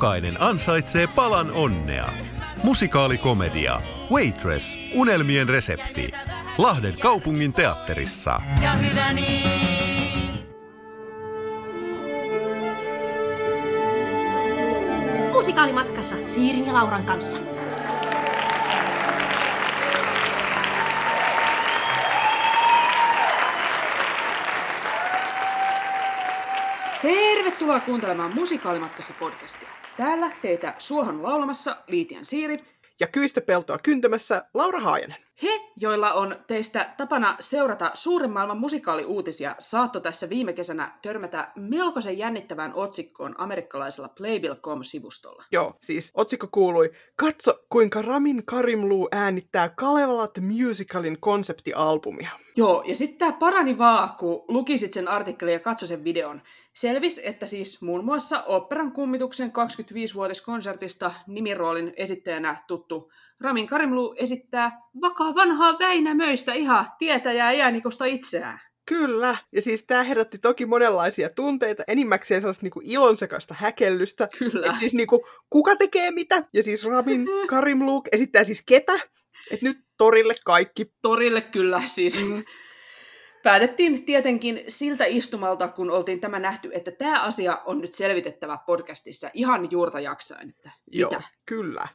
jokainen ansaitsee palan onnea. Musikaalikomedia Waitress, unelmien resepti. Lahden kaupungin teatterissa. Ja hyvä niin. Musikaalimatkassa Siirin ja Lauran kanssa. Tervetuloa kuuntelemaan Musikaalimatkassa podcastia. Täällä teitä suohon laulamassa Liitian Siiri ja kyistä peltoa kyntämässä Laura Haajanen. He, joilla on teistä tapana seurata suuren maailman musikaaliuutisia, saatto tässä viime kesänä törmätä melkoisen jännittävään otsikkoon amerikkalaisella Playbill.com-sivustolla. Joo, siis otsikko kuului, katso kuinka Ramin Karimluu äänittää Kalevala The Musicalin konseptialbumia. Joo, ja sitten tämä parani vaan, kun lukisit sen artikkelin ja katso sen videon. Selvis, että siis muun muassa operan kummituksen 25-vuotiskonsertista nimiroolin esittäjänä tuttu Ramin Karimlu esittää vakaa vanhaa Väinämöistä ihan tietäjää jäänikosta itseään. Kyllä, ja siis tämä herätti toki monenlaisia tunteita, enimmäkseen sellaista niinku ilonsekaista häkellystä. Kyllä. Et siis niinku, kuka tekee mitä, ja siis Ramin Karimlu esittää siis ketä, että nyt torille kaikki. Torille kyllä, siis mm. Päätettiin tietenkin siltä istumalta, kun oltiin tämä nähty, että tämä asia on nyt selvitettävä podcastissa ihan juurta jaksain. Että Joo, mitä? kyllä.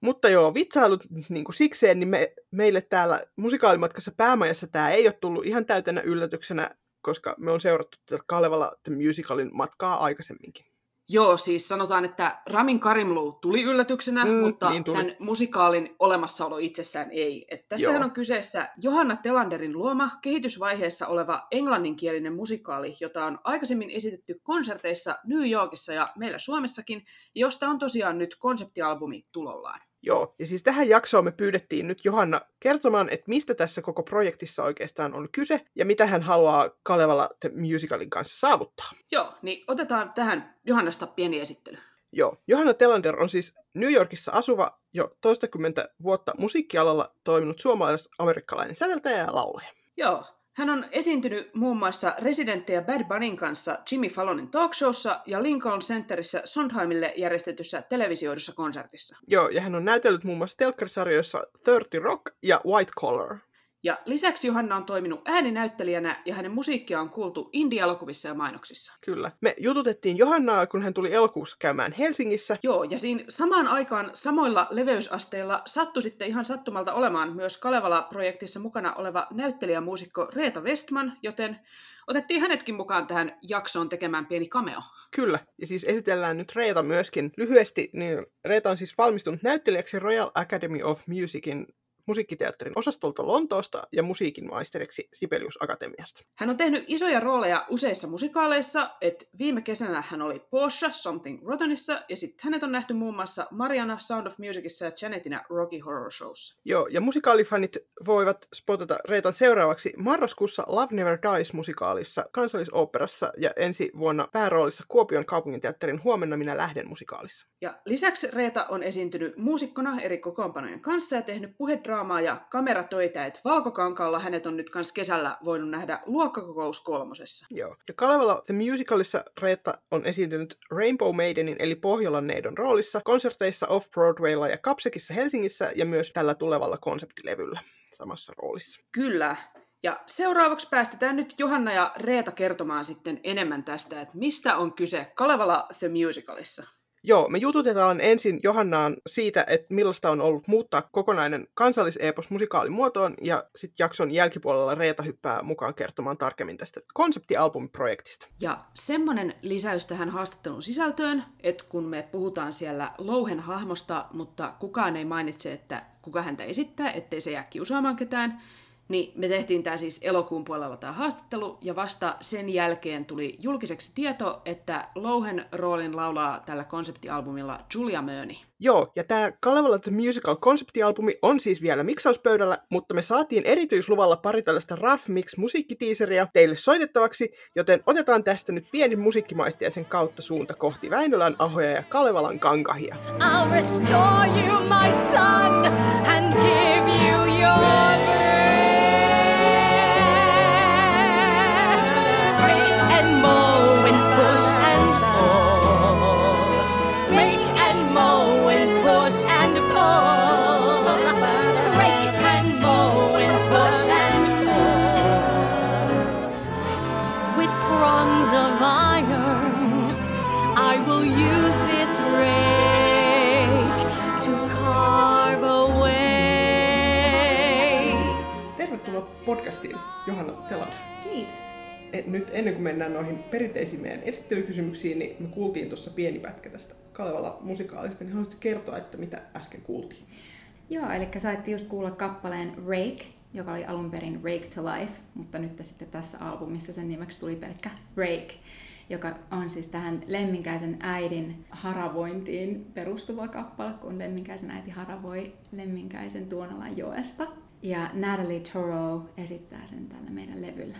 Mutta joo, vitsailut niin kuin sikseen, niin me, meille täällä musikaalimatkassa päämajassa tämä ei ole tullut ihan täytänä yllätyksenä, koska me on seurattu tätä Kalevala The Musicalin matkaa aikaisemminkin. Joo, siis sanotaan, että Ramin Karimlu tuli yllätyksenä, mm, mutta niin tuli. tämän musikaalin olemassaolo itsessään ei. Että tässähän on kyseessä Johanna Telanderin luoma kehitysvaiheessa oleva englanninkielinen musikaali, jota on aikaisemmin esitetty konserteissa New Yorkissa ja meillä Suomessakin, josta on tosiaan nyt konseptialbumi tulollaan. Joo, ja siis tähän jaksoon me pyydettiin nyt Johanna kertomaan, että mistä tässä koko projektissa oikeastaan on kyse, ja mitä hän haluaa Kalevala The Musicalin kanssa saavuttaa. Joo, niin otetaan tähän Johannasta pieni esittely. Joo, Johanna Telander on siis New Yorkissa asuva jo toistakymmentä vuotta musiikkialalla toiminut suomalais-amerikkalainen säveltäjä ja laulaja. Joo, hän on esiintynyt muun muassa Residenttejä Bad Bunnyn kanssa Jimmy Fallonin talkshowssa ja Lincoln Centerissä Sondheimille järjestetyssä televisioidussa konsertissa. Joo, ja hän on näytellyt muun muassa telkkarisarjoissa 30 Rock ja White Collar. Ja lisäksi Johanna on toiminut ääninäyttelijänä ja hänen musiikkia on kuultu indie-elokuvissa ja mainoksissa. Kyllä. Me jututettiin Johannaa, kun hän tuli elokuussa käymään Helsingissä. Joo, ja siinä samaan aikaan samoilla leveysasteilla sattui sitten ihan sattumalta olemaan myös Kalevala-projektissa mukana oleva näyttelijämuusikko Reeta Westman, joten otettiin hänetkin mukaan tähän jaksoon tekemään pieni cameo. Kyllä, ja siis esitellään nyt Reeta myöskin lyhyesti, niin Reeta on siis valmistunut näyttelijäksi Royal Academy of Musicin musiikkiteatterin osastolta Lontoosta ja musiikin maisteriksi Sibelius Akatemiasta. Hän on tehnyt isoja rooleja useissa musikaaleissa, että viime kesänä hän oli Porsche Something Rottenissa, ja sitten hänet on nähty muun muassa Mariana Sound of Musicissa ja Janetina Rocky Horror Showssa. Joo, ja musikaalifanit voivat spotata Reetan seuraavaksi marraskuussa Love Never Dies musikaalissa, kansallisoopperassa ja ensi vuonna pääroolissa Kuopion kaupunginteatterin Huomenna minä lähden musikaalissa. Ja lisäksi Reeta on esiintynyt muusikkona eri kokoonpanojen kanssa ja tehnyt puhedraamaa ja kameratöitä, että Valkokankaalla hänet on nyt kans kesällä voinut nähdä luokkakokous kolmosessa. Joo. Ja Kalevala The Musicalissa Reetta on esiintynyt Rainbow Maidenin eli Pohjolan neidon roolissa, konserteissa Off-Broadwaylla ja Kapsekissa Helsingissä ja myös tällä tulevalla konseptilevyllä samassa roolissa. Kyllä. Ja seuraavaksi päästetään nyt Johanna ja Reeta kertomaan sitten enemmän tästä, että mistä on kyse Kalevala The Musicalissa. Joo, me jututetaan ensin Johannaan siitä, että millaista on ollut muuttaa kokonainen kansallisepos musikaalimuotoon, ja sitten jakson jälkipuolella Reeta hyppää mukaan kertomaan tarkemmin tästä konseptialbumiprojektista. Ja semmoinen lisäys tähän haastattelun sisältöön, että kun me puhutaan siellä Louhen hahmosta, mutta kukaan ei mainitse, että kuka häntä esittää, ettei se jää kiusaamaan ketään, niin me tehtiin tämä siis elokuun puolella tämä haastattelu, ja vasta sen jälkeen tuli julkiseksi tieto, että Louhen roolin laulaa tällä konseptialbumilla Julia Murney. Joo, ja tämä Kalevala The Musical konseptialbumi on siis vielä miksauspöydällä, mutta me saatiin erityisluvalla pari tällaista Rough Mix musiikkitiiseriä teille soitettavaksi, joten otetaan tästä nyt pieni musiikkimaistia ja sen kautta suunta kohti Väinölän ahoja ja Kalevalan kankahia. I'll restore you, my son, and give you your rainbow. Perinteisiin meidän esittelykysymyksiin, niin me kuultiin tuossa pieni pätkä tästä Kalevala musikaalista, niin haluaisitko kertoa, että mitä äsken kuultiin? Joo, eli saitte just kuulla kappaleen Rake, joka oli alun perin Rake to Life, mutta nyt sitten tässä albumissa sen nimeksi tuli pelkkä Rake, joka on siis tähän Lemminkäisen äidin haravointiin perustuva kappale, kun Lemminkäisen äiti haravoi Lemminkäisen Tuonalan joesta. Ja Natalie Toro esittää sen tällä meidän levyllä.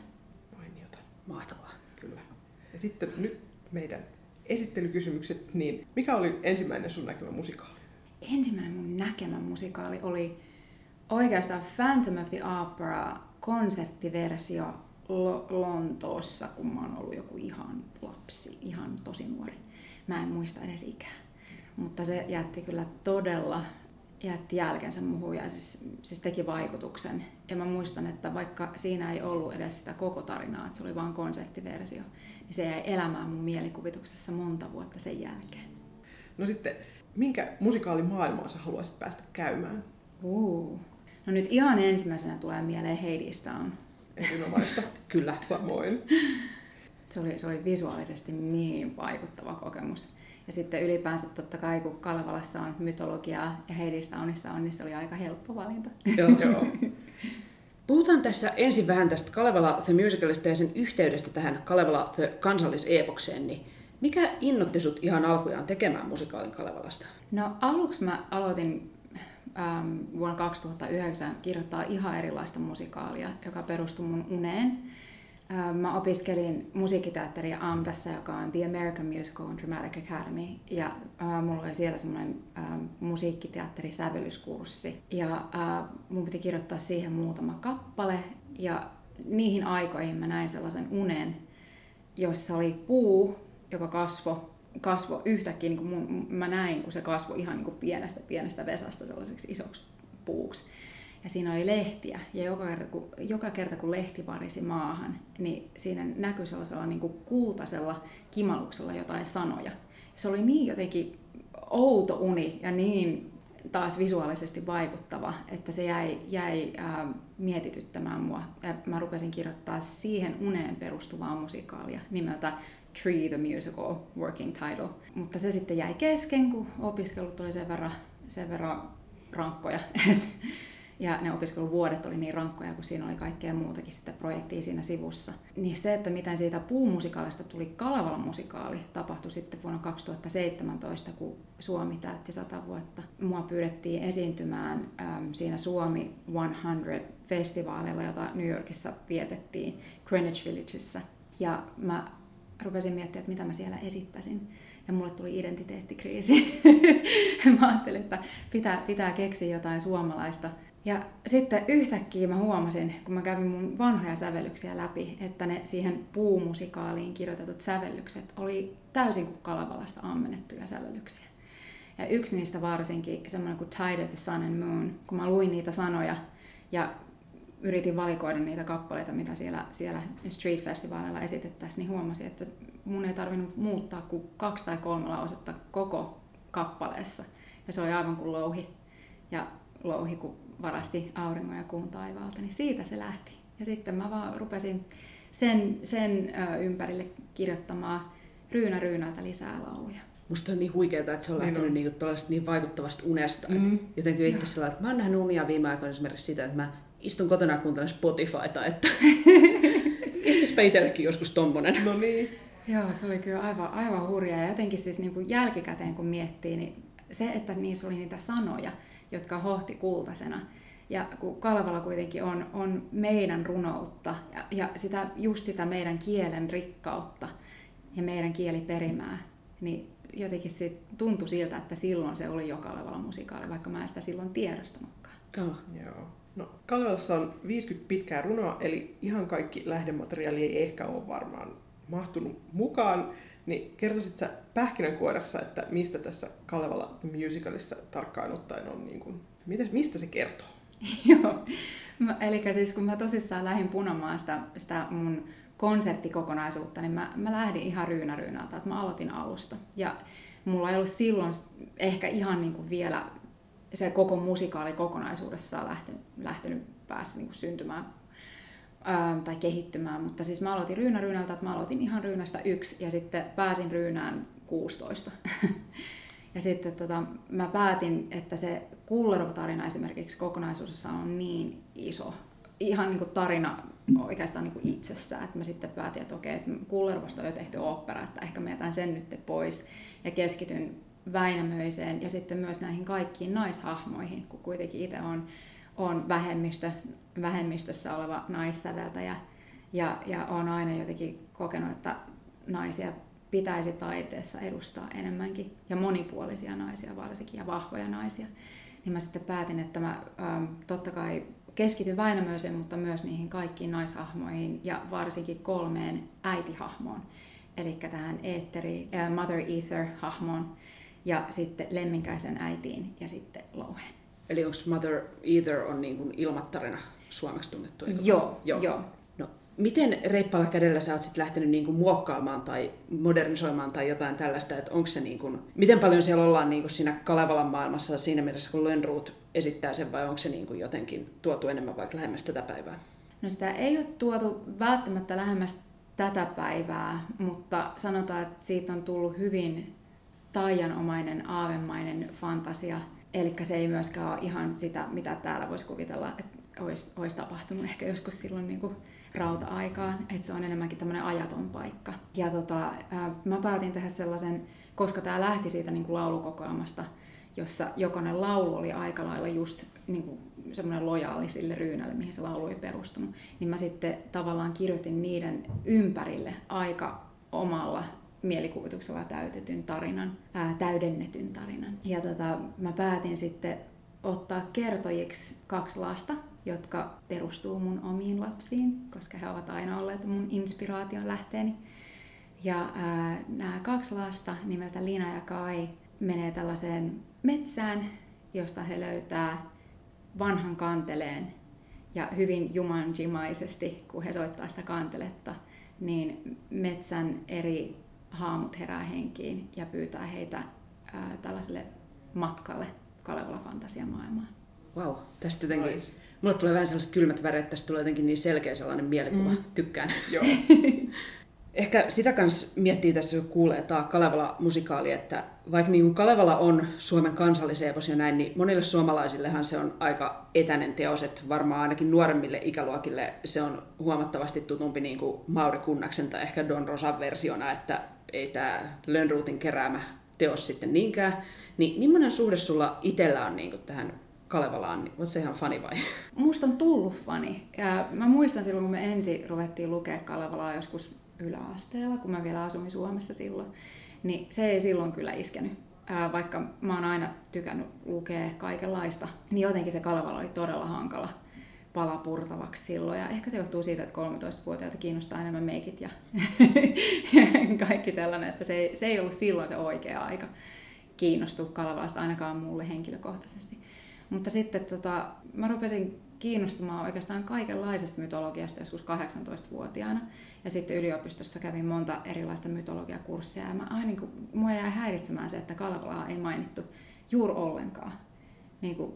Mainiota. Mahtavaa. Ja sitten nyt meidän esittelykysymykset, niin mikä oli ensimmäinen sun näkemä musikaali? Ensimmäinen mun näkemä musikaali oli oikeastaan Phantom of the Opera konserttiversio Lo- Lontoossa, kun mä oon ollut joku ihan lapsi, ihan tosi nuori. Mä en muista edes ikää. Mutta se jätti kyllä todella jätti jälkensä muuhun ja siis, siis teki vaikutuksen. Ja mä muistan, että vaikka siinä ei ollut edes sitä koko tarinaa, että se oli vain konserttiversio, niin se jäi elämään mun mielikuvituksessa monta vuotta sen jälkeen. No sitten, minkä musikaalimaailmaa sä haluaisit päästä käymään? Uh. No nyt ihan ensimmäisenä tulee mieleen Hadestown. Erinomaista. Kyllä. Samoin. Se oli, se oli visuaalisesti niin vaikuttava kokemus. Ja sitten ylipäänsä totta kai, kun Kalevalassa on mytologiaa ja Hadestownissa on, niin se oli aika helppo valinta. Joo. Puhutaan tässä ensin vähän tästä Kalevala The Musicalista ja sen yhteydestä tähän Kalevala The kansalliseepokseen. Niin mikä innotti sut ihan alkujaan tekemään musikaalin Kalevalasta? No aluksi mä aloitin ähm, vuonna 2009 kirjoittaa ihan erilaista musikaalia, joka perustui mun uneen. Mä opiskelin musiikkiteatteria AMDassa, joka on The American Musical and Dramatic Academy, ja äh, mulla oli siellä semmoinen äh, musiikkiteatterisävellyskurssi. Ja äh, mun piti kirjoittaa siihen muutama kappale, ja niihin aikoihin mä näin sellaisen unen, jossa oli puu, joka kasvo, kasvo yhtäkkiä, niin kuin mun, mä näin, kun se kasvoi ihan niin kuin pienestä, pienestä vesasta sellaiseksi isoksi puuksi. Ja siinä oli lehtiä, ja joka kerta, kun, joka kerta kun lehti varisi maahan, niin siinä näkyi sellaisella niin kuin kultaisella kimaluksella jotain sanoja. Ja se oli niin jotenkin outo uni ja niin taas visuaalisesti vaikuttava, että se jäi, jäi ää, mietityttämään mua. Ja mä rupesin kirjoittaa siihen uneen perustuvaa musikaalia nimeltä Tree the Musical Working Title. Mutta se sitten jäi kesken, kun opiskelut oli sen verran, sen verran rankkoja. ja ne opiskeluvuodet oli niin rankkoja, kun siinä oli kaikkea muutakin sitä projektia siinä sivussa. Niin se, että miten siitä puumusikaalista tuli Kalevala musikaali, tapahtui sitten vuonna 2017, kun Suomi täytti 100 vuotta. Mua pyydettiin esiintymään äm, siinä Suomi 100-festivaalilla, jota New Yorkissa vietettiin Greenwich Villageissa. Ja mä rupesin miettimään, että mitä mä siellä esittäisin. Ja mulle tuli identiteettikriisi. mä ajattelin, että pitää, pitää keksiä jotain suomalaista. Ja sitten yhtäkkiä mä huomasin, kun mä kävin mun vanhoja sävellyksiä läpi, että ne siihen puumusikaaliin kirjoitetut sävellykset oli täysin kuin Kalevalasta ammennettuja sävellyksiä. Ja yksi niistä varsinkin, semmoinen kuin Tide of the Sun and Moon, kun mä luin niitä sanoja ja yritin valikoida niitä kappaleita, mitä siellä, siellä Street Festivalilla esitettäisiin, niin huomasin, että mun ei tarvinnut muuttaa kuin kaksi tai kolme lausetta koko kappaleessa. Ja se oli aivan kuin louhi. Ja louhi, kun varasti auringon ja kuun taivaalta, niin siitä se lähti. Ja sitten mä vaan rupesin sen, sen ympärille kirjoittamaan ryynä ryynältä lisää lauluja. Musta on niin huikeaa, että se on Niin lähtenyt niin niin vaikuttavasta unesta. Mm. Mm. Jotenkin itse sellainen, että mä oon nähnyt unia viime aikoina esimerkiksi sitä, että mä istun kotona ja kuuntelen Spotifyta, että Isisipä itsellekin joskus tommonen. No niin. Joo, se oli kyllä aivan, aivan hurjaa. Ja jotenkin siis niin kuin jälkikäteen kun miettii, niin se, että niissä oli niitä sanoja, jotka hohti kultasena. Ja kun Kalevala kuitenkin on, on meidän runoutta ja, ja sitä, just sitä meidän kielen rikkautta ja meidän kieliperimää, niin jotenkin se tuntui siltä, että silloin se oli jo Kalevala musikaali, vaikka mä en sitä silloin tiedostanutkaan. Joo. Joo. No, Kalevalassa on 50 pitkää runoa, eli ihan kaikki lähdemateriaali ei ehkä ole varmaan mahtunut mukaan. Niin kertoisit sä pähkinänkuoressa, että mistä tässä Kalevala The Musicalissa tarkkaan ottaen on, niin kuin, mistä se kertoo? Joo. Mä, eli siis kun mä tosissaan lähdin punomaan sitä, sitä mun konserttikokonaisuutta, niin mä, mä lähdin ihan ryynä ryynältä, että mä aloitin alusta. Ja mulla ei ollut silloin ehkä ihan niin kuin vielä se koko musikaali kokonaisuudessaan lähtenyt, lähtenyt päässä niin kuin syntymään ää, tai kehittymään, mutta siis mä aloitin ryynä ryynältä, että mä aloitin ihan ryynästä yksi ja sitten pääsin ryynään 16. ja sitten tota, mä päätin, että se Kullervo-tarina esimerkiksi kokonaisuudessaan on niin iso, ihan niin kuin tarina oikeastaan niin kuin itsessään, että mä sitten päätin, että okei, että Kullervosta on jo tehty opera, että ehkä mä jätän sen nyt pois ja keskityn Väinämöiseen ja sitten myös näihin kaikkiin naishahmoihin, kun kuitenkin itse on, on vähemmistö, vähemmistössä oleva naissäveltäjä ja, ja on aina jotenkin kokenut, että naisia pitäisi taiteessa edustaa enemmänkin ja monipuolisia naisia varsinkin ja vahvoja naisia. Niin mä sitten päätin, että mä ähm, totta kai keskityn Väinämöiseen, mutta myös niihin kaikkiin naishahmoihin ja varsinkin kolmeen äitihahmoon. Eli tähän Eetteri, äh, Mother Ether-hahmoon ja sitten Lemminkäisen äitiin ja sitten Louheen. Eli onko Mother Either on niin kuin ilmattarina suomeksi tunnettu? Joo, joo. joo. No, miten reippaalla kädellä sä oot sit lähtenyt niin kuin muokkaamaan tai modernisoimaan tai jotain tällaista, että onko se niin kuin, miten paljon siellä ollaan niin kuin siinä Kalevalan maailmassa siinä mielessä, kun Lönnruut esittää sen vai onko se niin kuin jotenkin tuotu enemmän vaikka lähemmäs tätä päivää? No sitä ei ole tuotu välttämättä lähemmäs tätä päivää, mutta sanotaan, että siitä on tullut hyvin taianomainen, aavemainen fantasia. Eli se ei myöskään ole ihan sitä, mitä täällä voisi kuvitella, että olisi, olisi tapahtunut ehkä joskus silloin niin kuin rauta-aikaan. Että se on enemmänkin tämmöinen ajaton paikka. Ja tota, mä päätin tehdä sellaisen, koska tämä lähti siitä niin kuin laulukokoelmasta, jossa jokainen laulu oli aika lailla just niin kuin semmoinen lojaali sille ryynälle, mihin se laulu ei perustunut, niin mä sitten tavallaan kirjoitin niiden ympärille aika omalla mielikuvituksella täytetyn tarinan, ää, täydennetyn tarinan. Ja tota, mä päätin sitten ottaa kertojiksi kaksi lasta, jotka perustuu mun omiin lapsiin, koska he ovat aina olleet mun inspiraation lähteeni. Ja nämä kaksi lasta nimeltä Lina ja Kai menee tällaiseen metsään, josta he löytää vanhan kanteleen. Ja hyvin jumanjimaisesti, kun he soittaa sitä kanteletta, niin metsän eri haamut herää henkiin ja pyytää heitä ää, tällaiselle matkalle Kalevala fantasiamaailmaan. Wow, tästä jotenkin, nice. mulle tulee vähän sellaiset kylmät väreet, tästä tulee jotenkin niin selkeä sellainen mielikuva, mm. tykkään. Joo. Ehkä sitä kans miettii tässä, kun kuulee tämä Kalevala-musikaali, että vaikka niin Kalevala on Suomen kansallisepos ja näin, niin monille suomalaisillehan se on aika etäinen teos, että varmaan ainakin nuoremmille ikäluokille se on huomattavasti tutumpi niin kuin Mauri Kunnaksen tai ehkä Don Rosan versiona, että ei tämä Lönnruutin keräämä teos sitten niinkään. Niin millainen suhde sulla itsellä on niin tähän Kalevalaan, niin oot se ihan fani vai? Musta on tullut fani. Ja mä muistan silloin, kun me ensin ruvettiin lukea Kalevalaa joskus yläasteella, kun mä vielä asuin Suomessa silloin, niin se ei silloin kyllä iskenyt. Vaikka mä oon aina tykännyt lukea kaikenlaista, niin jotenkin se Kalevala oli todella hankala palapurtavaksi silloin. Ja ehkä se johtuu siitä, että 13-vuotiaita kiinnostaa enemmän meikit ja, kaikki sellainen, että se ei, se ei ollut silloin se oikea aika kiinnostua Kalevalasta ainakaan mulle henkilökohtaisesti. Mutta sitten tota, mä rupesin kiinnostumaan oikeastaan kaikenlaisesta mytologiasta joskus 18-vuotiaana. Ja sitten yliopistossa kävin monta erilaista mytologiakurssia. Ja mä aina, niin kuin, mua jäi häiritsemään se, että Kalevalaa ei mainittu juuri ollenkaan. Niin kuin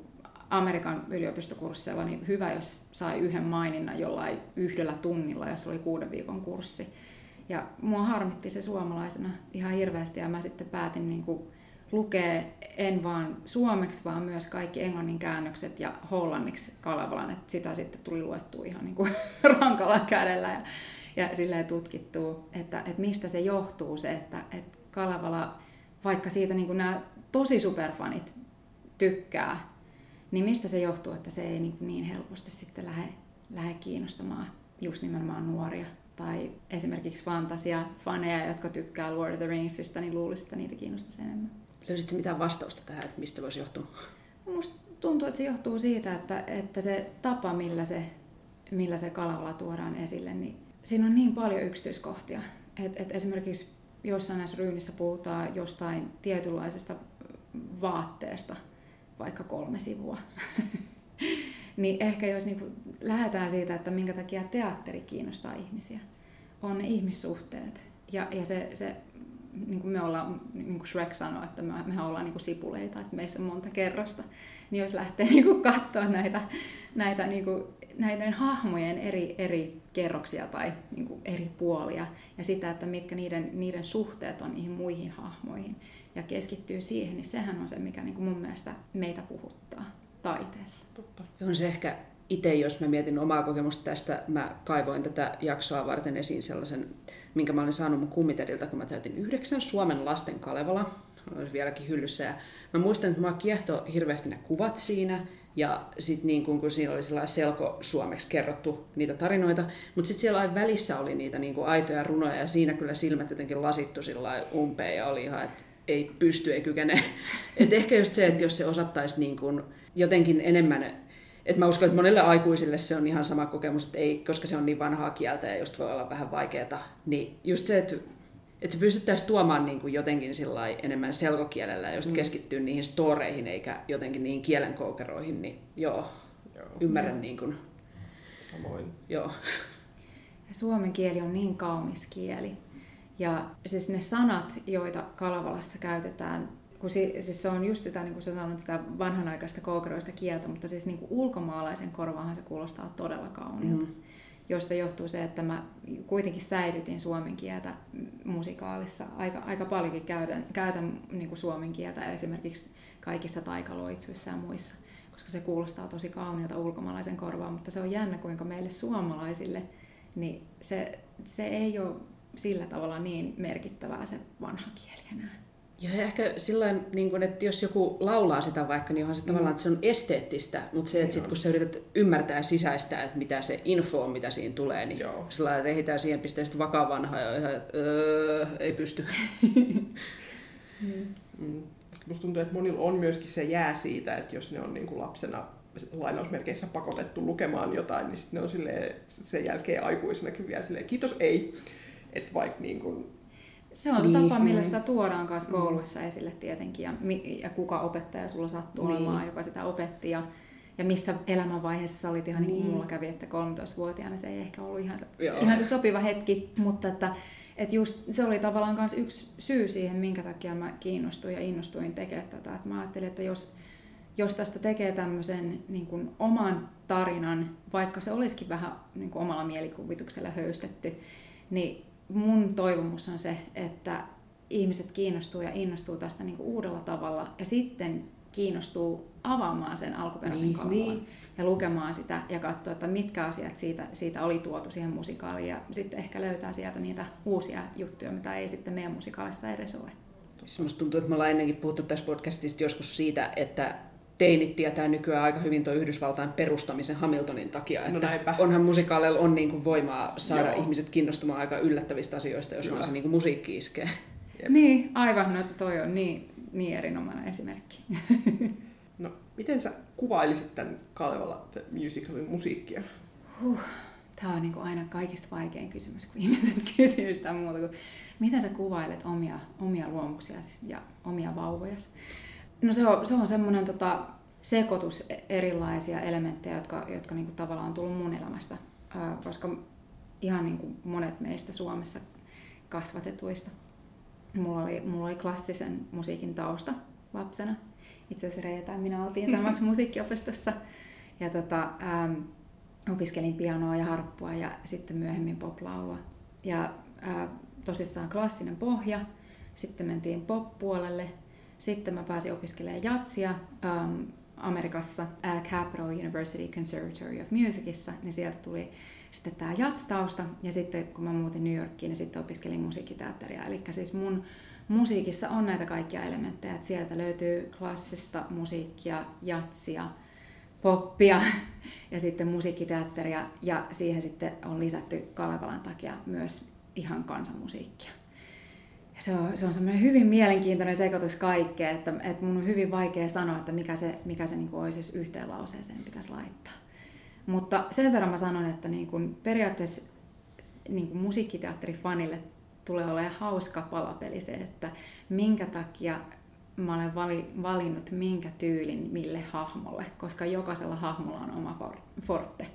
Amerikan yliopistokursseilla, niin hyvä, jos sai yhden maininnan jollain yhdellä tunnilla, jos oli kuuden viikon kurssi. Ja mua harmitti se suomalaisena ihan hirveästi ja mä sitten päätin niin kuin lukea en vaan suomeksi, vaan myös kaikki englannin käännökset ja hollanniksi Kalevalan, että sitä sitten tuli luettua ihan niin kuin rankalla kädellä ja, ja silleen tutkittua, että, että mistä se johtuu se, että, että Kalevala, vaikka siitä niin kuin nämä tosi superfanit tykkää, niin mistä se johtuu, että se ei niin, niin helposti sitten lähde, lähde kiinnostamaan just nimenomaan nuoria tai esimerkiksi fantasia-faneja, jotka tykkää Lord of the Ringsista, niin luulisin, että niitä kiinnostaisi enemmän. Löysitkö mitään vastausta tähän, että mistä voisi johtua? Musta tuntuu, että se johtuu siitä, että, että se tapa, millä se, millä se Kalevala tuodaan esille, niin siinä on niin paljon yksityiskohtia. Et, et esimerkiksi jossain näissä ryynissä puhutaan jostain tietynlaisesta vaatteesta, vaikka kolme sivua. niin ehkä jos niinku lähdetään siitä, että minkä takia teatteri kiinnostaa ihmisiä, on ne ihmissuhteet ja, ja se, se niin kuin me ollaan, niin kuin Shrek sanoi, että me, mehän ollaan niin kuin sipuleita, että meissä on monta kerrosta. Niin jos lähtee niin kuin katsoa näitä, näitä niin kuin, näiden hahmojen eri, eri kerroksia tai niin kuin eri puolia ja sitä, että mitkä niiden, niiden suhteet on niihin muihin hahmoihin ja keskittyy siihen, niin sehän on se, mikä niin kuin mun mielestä meitä puhuttaa taiteessa. Totta. On se ehkä itse, jos mä mietin omaa kokemusta tästä, mä kaivoin tätä jaksoa varten esiin sellaisen, minkä mä olin saanut mun kummiterilta, kun mä täytin yhdeksän Suomen lasten Kalevala. Olisi vieläkin hyllyssä. Ja mä muistan, että mä kiehtoi hirveästi ne kuvat siinä. Ja sitten niin kun, kun siinä oli sellainen selko suomeksi kerrottu niitä tarinoita, mutta sitten siellä välissä oli niitä niin kuin aitoja runoja ja siinä kyllä silmät jotenkin lasittu sillä umpeen ja oli ihan, että ei pysty, ei kykene. Et ehkä just se, että jos se osattaisi niin kuin jotenkin enemmän, että mä uskon, että monelle aikuisille se on ihan sama kokemus, että ei, koska se on niin vanhaa kieltä ja just voi olla vähän vaikeaa, niin just se, että että se pystyttäisiin tuomaan niin kuin jotenkin enemmän selkokielellä ja just mm. keskittyä niihin storeihin eikä jotenkin niihin kielenkoukeroihin, niin joo, joo. ymmärrän niin kuin, Samoin. Joo. Ja suomen kieli on niin kaunis kieli. Ja siis ne sanat, joita Kalavalassa käytetään, kun si, siis se on just sitä, niin kuin sä sanoit, sitä vanhanaikaista koukeroista kieltä, mutta siis niin kuin ulkomaalaisen korvaahan se kuulostaa todella kauniilta. Mm josta johtuu se, että mä kuitenkin säilytin suomen kieltä musikaalissa. Aika, aika paljonkin käytän, käytän niin kuin suomen kieltä esimerkiksi kaikissa taikaloitsuissa ja muissa, koska se kuulostaa tosi kauniilta ulkomaalaisen korvaan, mutta se on jännä, kuinka meille suomalaisille niin se, se ei ole sillä tavalla niin merkittävää se vanha kieli enää. Ja ehkä sillä niin että jos joku laulaa sitä vaikka, niin onhan se mm. tavallaan, että se on esteettistä, mutta se, että sit, kun sä yrität ymmärtää ja sisäistää, että mitä se info on, mitä siinä tulee, niin Joo. sillä että ehditään siihen pisteeseen vakaa vanha ja ihan, että öö, ei pysty. mm. Mm. Musta tuntuu, että monilla on myöskin se jää siitä, että jos ne on niin kuin lapsena lainausmerkeissä pakotettu lukemaan jotain, niin sitten ne on silleen, sen jälkeen aikuisenakin vielä silleen, kiitos ei. Että vaikka niin kuin, se on se niin. tapa, millä sitä tuodaan kanssa mm. kouluissa mm. esille tietenkin, ja, ja kuka opettaja sulla sattuu niin. olemaan, joka sitä opetti, ja, ja missä elämänvaiheessa sä olit ihan niin. niin kuin mulla kävi, että 13-vuotiaana se ei ehkä ollut ihan se, ihan se sopiva hetki, mutta että, että just se oli tavallaan myös yksi syy siihen, minkä takia mä kiinnostuin ja innostuin tekemään tätä. Että mä ajattelin, että jos, jos tästä tekee tämmöisen niin kuin oman tarinan, vaikka se olisikin vähän niin kuin omalla mielikuvituksella höystetty, niin mun toivomus on se, että ihmiset kiinnostuu ja innostuu tästä niin kuin uudella tavalla ja sitten kiinnostuu avaamaan sen alkuperäisen niin, kanavan niin. ja lukemaan sitä ja katsoa, että mitkä asiat siitä, siitä oli tuotu siihen musikaaliin ja sitten ehkä löytää sieltä niitä uusia juttuja, mitä ei sitten meidän musikaalissa edes ole. Siis musta tuntuu, että me ollaan ennenkin puhuttu tässä podcastista joskus siitä, että teinit tietää nykyään aika hyvin tuo Yhdysvaltain perustamisen Hamiltonin takia, no että no onhan musikaaleilla on niin kuin voimaa saada Joo. ihmiset kiinnostumaan aika yllättävistä asioista, jos vaan se niin kuin musiikki iskee. Jep. Niin, aivan, no toi on niin, niin erinomainen esimerkki. no, miten sä kuvailisit tämän Kalevala The Musicalin musiikkia? Huh, tämä on niin kuin aina kaikista vaikein kysymys, kun ihmiset kysyy sitä muuta kuin, miten sä kuvailet omia, omia luomuksia ja omia vauvojasi. No se on, se on semmoinen tota, sekoitus erilaisia elementtejä, jotka, jotka niinku tavallaan on tullut mun elämästä, ää, koska ihan niinku monet meistä Suomessa kasvatetuista. Mulla oli, mulla oli klassisen musiikin tausta lapsena. Itse asiassa Reeta ja minä oltiin samassa musiikkiopistossa. Ja tota, ää, opiskelin pianoa ja harppua ja sitten myöhemmin poplaulua. Ja ää, tosissaan klassinen pohja. Sitten mentiin pop-puolelle sitten mä pääsin opiskelemaan jatsia um, Amerikassa uh, Capital University Conservatory of Musicissa, niin sieltä tuli sitten tämä jats-tausta, ja sitten kun mä muutin New Yorkiin, niin sitten opiskelin musiikkiteatteria. Eli siis mun musiikissa on näitä kaikkia elementtejä, että sieltä löytyy klassista musiikkia, jatsia, poppia ja sitten musiikkiteatteria, ja siihen sitten on lisätty Kalevalan takia myös ihan kansanmusiikkia se on, se on semmoinen hyvin mielenkiintoinen sekoitus kaikkea, että, että mun on hyvin vaikea sanoa, että mikä se, mikä se niin kuin olisi, jos yhteen lauseeseen pitäisi laittaa. Mutta sen verran mä sanon, että niin kuin periaatteessa niin kuin musiikkiteatterifanille tulee olemaan hauska palapeli se, että minkä takia mä olen vali, valinnut minkä tyylin mille hahmolle, koska jokaisella hahmolla on oma forte.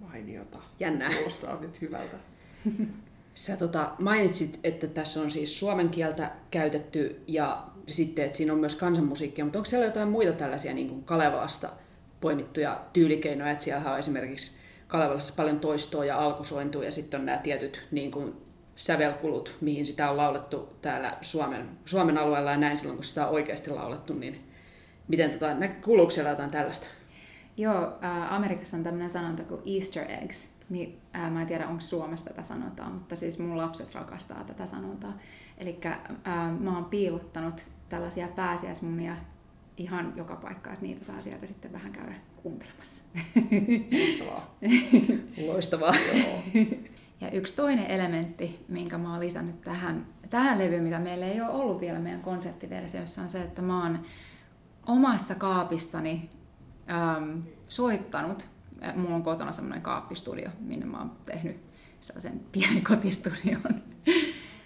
Mainiota. Jännää. Kuulostaa nyt hyvältä. Sä tota, mainitsit, että tässä on siis suomen kieltä käytetty ja sitten, että siinä on myös kansanmusiikkia, mutta onko siellä jotain muita tällaisia niin kuin Kalevalasta poimittuja tyylikeinoja, että siellä on esimerkiksi Kalevalassa paljon toistoa ja alkusointua ja sitten on nämä tietyt niin kuin sävelkulut, mihin sitä on laulettu täällä Suomen, Suomen alueella ja näin silloin, kun sitä on oikeasti laulettu, niin miten tota, kuuluuko siellä jotain tällaista? Joo, äh, Amerikassa on tämmöinen sanonta kuin Easter eggs. Niin, äh, mä en tiedä, onko Suomessa tätä sanotaan, mutta siis mun lapset rakastaa tätä sanontaa. Eli mä oon piilottanut tällaisia pääsiäismunia ihan joka paikka, että niitä saa sieltä sitten vähän käydä kuuntelemassa. Loistavaa. Loistavaa. Ja yksi toinen elementti, minkä mä oon lisännyt tähän, tähän levyyn, mitä meillä ei ole ollut vielä meidän konserttiversiossa, on se, että mä oon omassa kaapissani äm, soittanut. Mulla on kotona semmoinen kaappistudio, minne mä oon tehnyt sellaisen pienen kotistudion.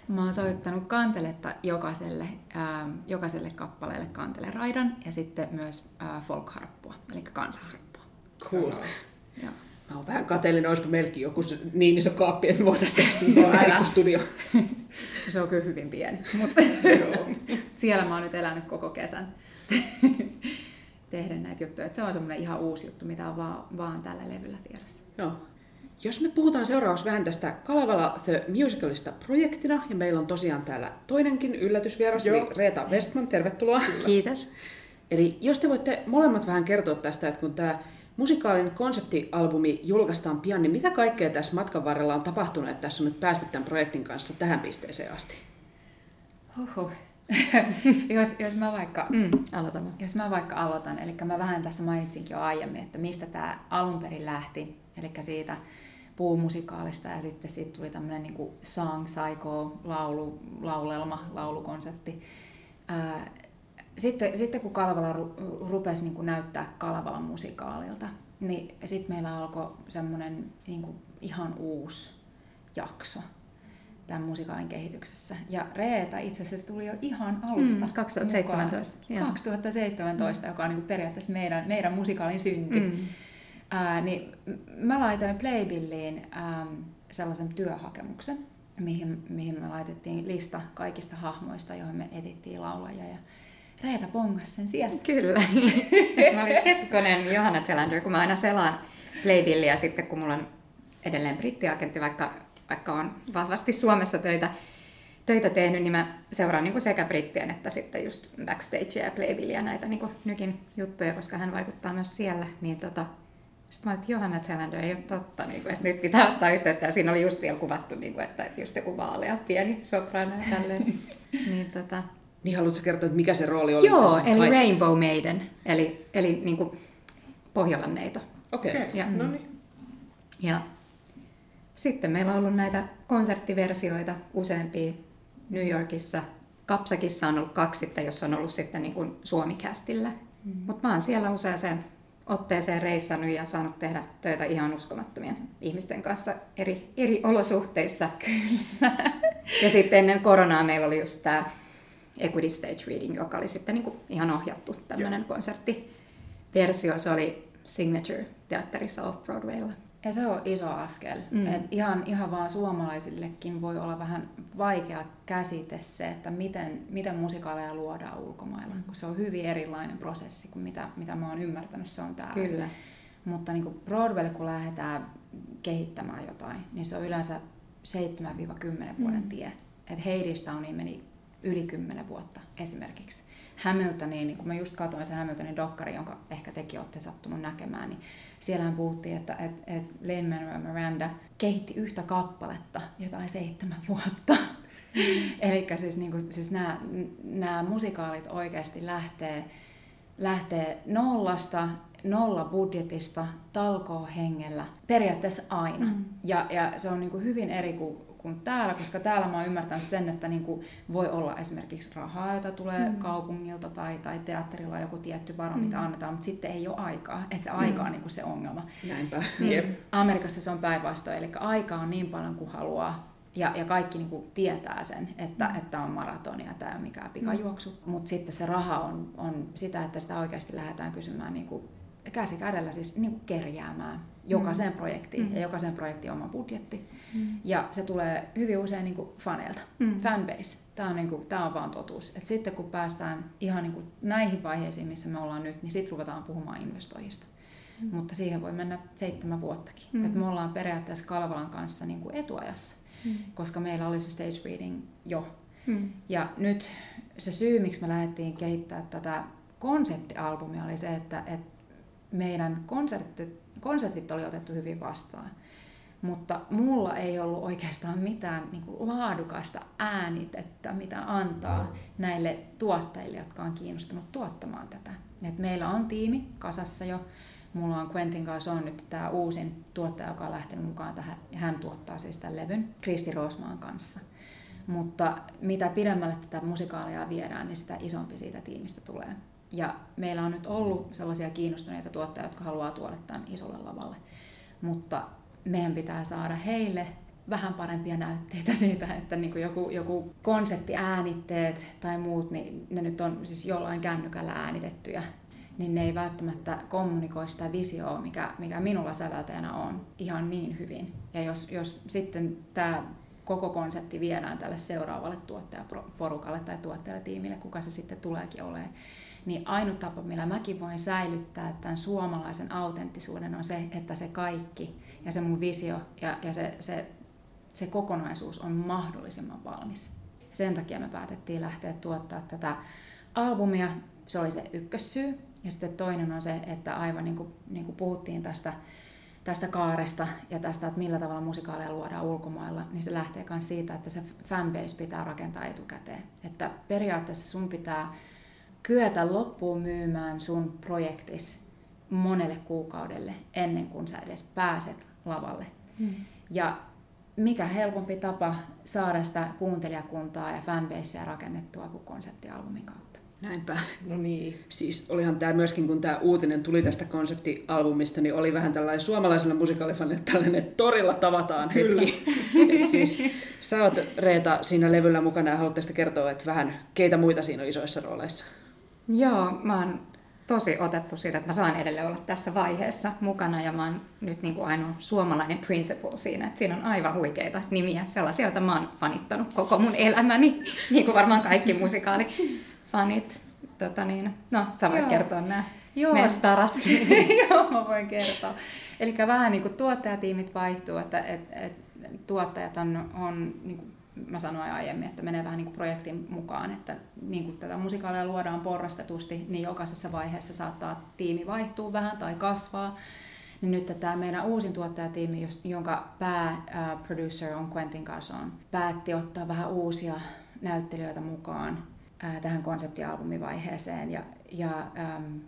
Mä oon soittanut kanteletta jokaiselle, ähm, jokaiselle kappaleelle kanteleraidan ja sitten myös äh, folk-harppua, eli kansanharppua. Cool. Joo. Mä oon vähän kateellinen, olisipa melkein joku niin iso kaappi, että me voitaisiin tehdä siinä studio. Se on kyllä hyvin pieni, mutta siellä mä oon nyt elänyt koko kesän tehden näitä juttuja. Että se on semmoinen ihan uusi juttu, mitä on vaan, vaan tällä levyllä tiedossa. Joo. Jos me puhutaan seuraavaksi vähän tästä Kalevala The Musicalista projektina, ja meillä on tosiaan täällä toinenkin yllätysvieras, eli Reeta Westman, tervetuloa. Kiitos. Eli jos te voitte molemmat vähän kertoa tästä, että kun tämä musikaalinen konseptialbumi julkaistaan pian, niin mitä kaikkea tässä matkan varrella on tapahtunut, että tässä on nyt päästy tämän projektin kanssa tähän pisteeseen asti? Huhhuh. jos, jos, mä vaikka, Mm, aloitamme. jos mä vaikka aloitan, eli mä vähän tässä mainitsinkin jo aiemmin, että mistä tämä alun perin lähti, eli siitä puumusikaalista ja sitten siitä tuli tämmöinen niin song psycho laulu, laulelma, laulukonsepti. Ää, sitten, sitten kun Kalvala ru, rupesi niin kuin näyttää Kalvalan musikaalilta, niin sitten meillä alkoi semmoinen niin kuin ihan uusi jakso tämän musikaalin kehityksessä. Ja Reeta itse asiassa tuli jo ihan alusta. Mm, 2017, mukaan. joo. 2017, joka on niin periaatteessa meidän, meidän musikaalin synty. Mm. Ää, niin mä laitoin Playbilliin ähm, sellaisen työhakemuksen, mihin, mihin me laitettiin lista kaikista hahmoista, joihin me etittiin laulajia. Ja Reeta pongas sen sieltä. Kyllä. Sitten mä olin hetkonen Johanna Zelander, kun mä aina selaan Playbillia sitten, kun mulla on edelleen brittiagentti, vaikka, vaikka on vahvasti Suomessa töitä, töitä tehnyt, niin mä seuraan niin kuin sekä brittien että sitten just backstagea ja Playbillia näitä niin kuin nykin juttuja, koska hän vaikuttaa myös siellä. Niin tota, sitten mä olin, että Johanna Zelander ei ole totta, niin kuin, että nyt pitää ottaa yhteyttä. Ja siinä oli just vielä kuvattu, niin kuin, että just joku vaalea pieni soprano ja tälleen. niin, tota, Niin haluatko kertoa, että mikä se rooli oli? Joo, sä eli hait? Rainbow Maiden, eli, eli niin kuin Pohjolan neito. Okei, okay. Ja, No niin. ja sitten meillä on ollut näitä konserttiversioita useampia New Yorkissa. Kapsakissa on ollut kaksi sitten, jossa on ollut sitten niin kuin Suomikästillä. Mm. Mutta mä oon siellä useaseen otteeseen reissannut ja saanut tehdä töitä ihan uskomattomien ihmisten kanssa eri, eri olosuhteissa. ja sitten ennen koronaa meillä oli just tämä Equity Stage Reading, joka oli sitten niin kuin ihan ohjattu tämmöinen konserttiversio. Se oli Signature teatterissa Off-Broadwaylla. Ja se on iso askel. Mm. Mm. Et ihan, ihan vaan suomalaisillekin voi olla vähän vaikea käsite se, että miten, miten musikaaleja luodaan ulkomailla. Kun se on hyvin erilainen prosessi kuin mitä, mitä mä oon ymmärtänyt se on täällä. Kyllä. Mutta niin kuin Broadwaylle, kun lähdetään kehittämään jotain, niin se on yleensä 7-10 vuoden tie. Et Heidistowniin meni yli 10 vuotta esimerkiksi. Hamiltoniin, niin kun mä just katsoin sen Hamiltonin dokkari, jonka ehkä tekin olette sattunut näkemään, niin siellähän puhuttiin, että et, et Lin-Manuel Miranda kehitti yhtä kappaletta jotain seitsemän vuotta. Mm. Eli siis, niin kuin, siis nämä, nämä musikaalit oikeasti lähtee, lähtee nollasta, nolla budjetista, talkoo hengellä, periaatteessa aina. Mm. Ja, ja se on niin kuin hyvin eri kuin, kuin täällä, koska täällä mä oon ymmärtänyt sen, että niin kuin voi olla esimerkiksi rahaa, jota tulee mm. kaupungilta tai, tai teatterilla joku tietty varo, mm. mitä annetaan, mutta sitten ei ole aikaa. Että se aika on niin kuin se ongelma. Näinpä. Niin Jep. Amerikassa se on päinvastoin, eli aikaa on niin paljon kuin haluaa. Ja, ja kaikki niin kuin tietää sen, että mm. tämä on maratonia, tämä ei ole mikään pikajuoksu. Mm. Mutta sitten se raha on, on sitä, että sitä oikeasti lähdetään kysymään niin kuin käsi kädellä siis niin kuin kerjäämään jokaiseen mm. projektiin mm. ja jokaisen projektin oma budjetti. Mm. Ja se tulee hyvin usein niin kuin faneilta, mm. fanbase. Tämä on, niin kuin, tämä on vaan totuus. Et sitten kun päästään ihan niin kuin näihin vaiheisiin, missä me ollaan nyt, niin sitten ruvetaan puhumaan investoijista. Mm. Mutta siihen voi mennä seitsemän vuottakin. Mm. Et me ollaan periaatteessa Kalvalan kanssa niin kuin etuajassa, mm. koska meillä oli se stage reading jo. Mm. Ja nyt se syy, miksi me lähdettiin kehittämään tätä konseptialbumia, oli se, että, että meidän konsertit, konsertit oli otettu hyvin vastaan. Mutta mulla ei ollut oikeastaan mitään niin kuin laadukasta äänitettä, mitä antaa näille tuottajille, jotka on kiinnostunut tuottamaan tätä. Et meillä on tiimi kasassa jo. Mulla on Quentin kanssa on nyt tämä uusin tuottaja, joka on lähtenyt mukaan tähän. Hän tuottaa siis tämän levyn Kristi Rosmaan kanssa. Mutta mitä pidemmälle tätä musikaalia viedään, niin sitä isompi siitä tiimistä tulee. Ja meillä on nyt ollut sellaisia kiinnostuneita tuottajia, jotka haluaa tuoda tämän isolle lavalle. Mutta meidän pitää saada heille vähän parempia näytteitä siitä, että niin joku, joku konserttiäänitteet tai muut, niin ne nyt on siis jollain kännykällä äänitettyjä, niin ne ei välttämättä kommunikoi sitä visioa, mikä, mikä minulla säveltäjänä on ihan niin hyvin. Ja jos, jos sitten tämä koko konsepti viedään tälle seuraavalle tuottajaporukalle tai tuottajatiimille, kuka se sitten tuleekin olemaan, niin ainut tapa, millä mäkin voin säilyttää tämän suomalaisen autenttisuuden on se, että se kaikki ja se mun visio ja, ja se, se, se kokonaisuus on mahdollisimman valmis. Sen takia me päätettiin lähteä tuottaa tätä albumia. Se oli se ykkössyy. Ja sitten toinen on se, että aivan niin kuin, niin kuin puhuttiin tästä, tästä kaaresta ja tästä, että millä tavalla musikaaleja luodaan ulkomailla, niin se lähtee myös siitä, että se fanbase pitää rakentaa etukäteen. Että periaatteessa sun pitää kyetä loppuun myymään sun projektis monelle kuukaudelle ennen kuin sä edes pääset lavalle. Hmm. Ja mikä helpompi tapa saada sitä kuuntelijakuntaa ja fanbasea rakennettua kuin konseptialbumin kautta. Näinpä. No niin. Siis olihan tämä myöskin, kun tämä uutinen tuli tästä konseptialbumista, niin oli vähän tällainen suomalaisella musikaalifanille tällainen, että torilla tavataan Kyllä. hetki. Et siis, sä oot Reeta siinä levyllä mukana ja haluatte kertoa, että vähän keitä muita siinä on isoissa rooleissa? Joo, mä oon tosi otettu siitä, että mä saan edelleen olla tässä vaiheessa mukana ja mä oon nyt niin kuin ainoa suomalainen principal siinä, että siinä on aivan huikeita nimiä, sellaisia, joita mä oon fanittanut koko mun elämäni, niin kuin varmaan kaikki musikaalifanit. Tota niin, no, sä voit Joo. kertoa nämä Joo. mestarat. Joo, mä voin kertoa. Eli vähän niin kuin tuottajatiimit vaihtuu, että et, et, tuottajat on, on niin kuin mä sanoin aiemmin, että menee vähän niin kuin projektin mukaan, että niin kuin tätä musikaalia luodaan porrastetusti, niin jokaisessa vaiheessa saattaa tiimi vaihtua vähän tai kasvaa. Niin nyt tämä meidän uusin tuottajatiimi, jonka pääproducer on Quentin Carson, päätti ottaa vähän uusia näyttelijöitä mukaan tähän konseptialbumivaiheeseen. Ja, ja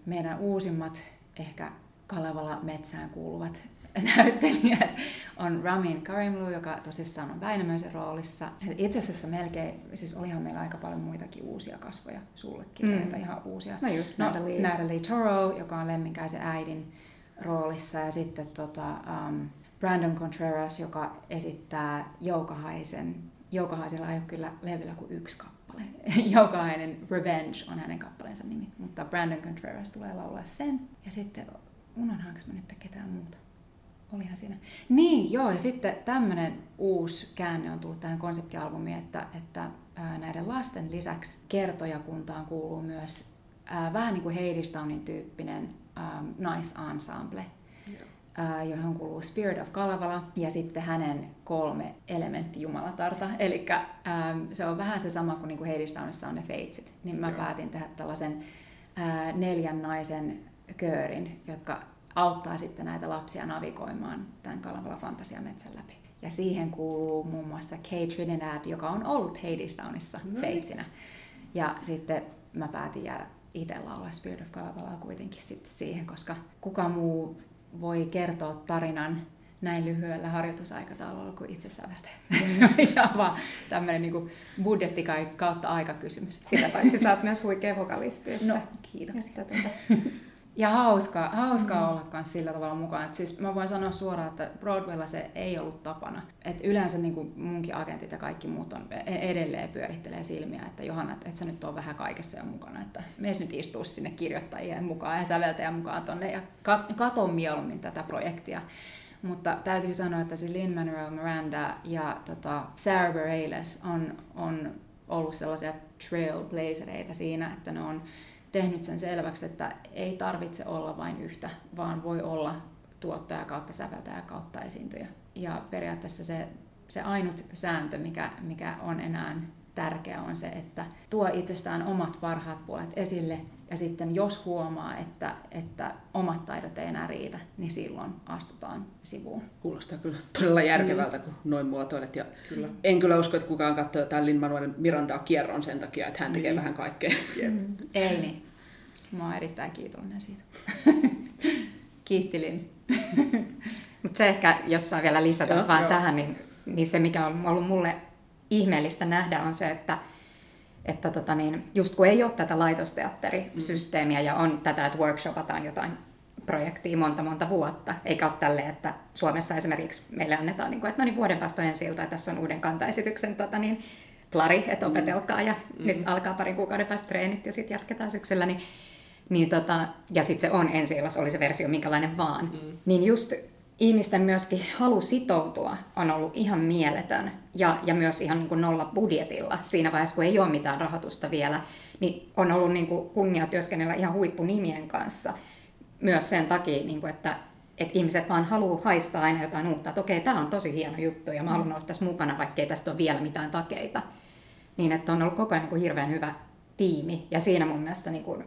meidän uusimmat ehkä Kalevala metsään kuuluvat näyttelijät on Ramin Karimlu, joka tosissaan on Väinämöisen roolissa. Itse asiassa melkein, siis olihan meillä aika paljon muitakin uusia kasvoja sullekin, mm. näitä ihan uusia. No just no, Natalie. Natalie Toro, joka on Lemminkäisen äidin roolissa, ja sitten tota, um, Brandon Contreras, joka esittää Joukahaisen. Joukahaisella ei ole kyllä levyllä kuin yksi kappale. Joukahainen Revenge on hänen kappaleensa nimi, mutta Brandon Contreras tulee laulaa sen. Ja sitten unohdanko mä nyt ketään muuta? Olihan siinä. Niin, joo, ja sitten tämmöinen uusi käänne on tullut tähän konseptialbumiin, että, että ää, näiden lasten lisäksi kertojakuntaan kuuluu myös ää, vähän niin kuin Heidistownin tyyppinen ää, ensemble, ää, johon kuuluu Spirit of Kalevala ja sitten hänen kolme elementti Jumalatarta. Eli se on vähän se sama kuin, niin kuin Heidistownissa on ne feitsit. Niin mä Joo. päätin tehdä tällaisen ää, neljän naisen köörin, jotka auttaa sitten näitä lapsia navigoimaan tämän Kalevala Fantasiametsän läpi. Ja siihen kuuluu muun muassa Kate Trinidad, joka on ollut Hadestownissa no. feitsinä. Ja sitten mä päätin jäädä itse laulaa Spirit of Kalevalaa kuitenkin sitten siihen, koska kuka muu voi kertoa tarinan näin lyhyellä harjoitusaikataululla kuin itse. Mm. Se on ihan vaan tämmöinen niin budjetti kautta aikakysymys. Sitä paitsi sä oot myös huikea vokalisti. Että... No, kiitoksia. Että, tuota, Ja hauskaa, hauskaa mm. olla myös sillä tavalla mukaan. Et siis mä voin sanoa suoraan, että Broadwaylla se ei ollut tapana. Et yleensä niin kuin munkin agentit ja kaikki muut on e- edelleen pyörittelee silmiä, että Johanna, että et sä nyt on vähän kaikessa jo mukana. Että mees nyt istuu sinne kirjoittajien mukaan ja säveltäjän mukaan tonne ja katon mieluummin tätä projektia. Mutta täytyy sanoa, että se Lin-Manuel Miranda ja tota Sarah Bareilles on, on ollut sellaisia trailblazereita siinä, että ne on tehnyt sen selväksi, että ei tarvitse olla vain yhtä, vaan voi olla tuottaja kautta säveltäjä kautta esiintyjä. Ja periaatteessa se, se ainut sääntö, mikä, mikä on enää tärkeä, on se, että tuo itsestään omat parhaat puolet esille ja sitten jos huomaa, että, että omat taidot ei enää riitä, niin silloin astutaan sivuun. Kuulostaa kyllä todella järkevältä, mm. kun noin muotoilet. Ja kyllä. En kyllä usko, että kukaan katsoo jotain Lin-Manuel Mirandaa kierron sen takia, että hän tekee niin. vähän kaikkea. Mm. Ei niin. Mä oon erittäin kiitollinen siitä. Kiittilin. Mutta se ehkä, jos saa vielä lisätä joo, vaan joo. tähän, niin, niin se mikä on ollut mulle ihmeellistä nähdä on se, että että tota niin, just kun ei ole tätä laitosteatterisysteemiä ja on tätä, että workshopataan jotain projektia monta monta vuotta, eikä ole tälle, että Suomessa esimerkiksi meille annetaan, niin kuin, että no niin vuoden päästä ensi ilta, ja tässä on uuden kantaesityksen tota niin, plari, että mm. opetelkaa ja mm. nyt alkaa parin kuukauden päästä treenit ja sitten jatketaan syksyllä, niin, niin tota, ja sitten se on ensi oli se versio minkälainen vaan, mm. niin just ihmisten myöskin halu sitoutua on ollut ihan mieletön. Ja, ja myös ihan niin kuin nolla budjetilla siinä vaiheessa, kun ei ole mitään rahoitusta vielä, niin on ollut niin kuin kunnia työskennellä ihan huippunimien kanssa. Myös sen takia, niin kuin, että, että ihmiset vaan haluaa haistaa aina jotain uutta, että okei, tämä on tosi hieno juttu ja mä haluan olla tässä mukana, vaikkei tästä ole vielä mitään takeita. Niin että on ollut koko ajan niin kuin hirveän hyvä tiimi. Ja siinä mun mielestä niin kuin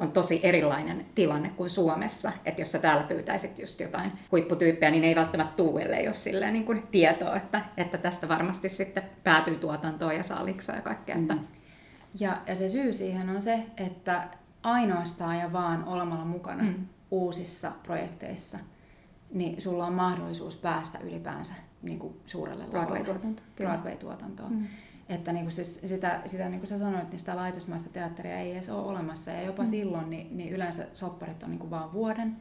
on tosi erilainen tilanne kuin Suomessa. Että jos sä täällä pyytäisit just jotain huipputyyppejä, niin ei välttämättä tuu, ellei ole silleen niin kuin tietoa, että, että tästä varmasti sitten päätyy tuotantoon ja saa liksaa ja kaikkea. Mm. Että... Ja, ja se syy siihen on se, että ainoastaan ja vaan olemalla mukana mm. uusissa projekteissa, niin sulla on mahdollisuus päästä ylipäänsä niin kuin suurelle Broadway-tuotantoon. Broadway-tuotantoon. Mm. Että niin kuin siis sitä, sitä niin kuin sä sanoit, niin sitä laitosmaista teatteria ei edes ole olemassa. Ja jopa mm. silloin niin, niin yleensä sopparit on niin kuin vaan vuoden.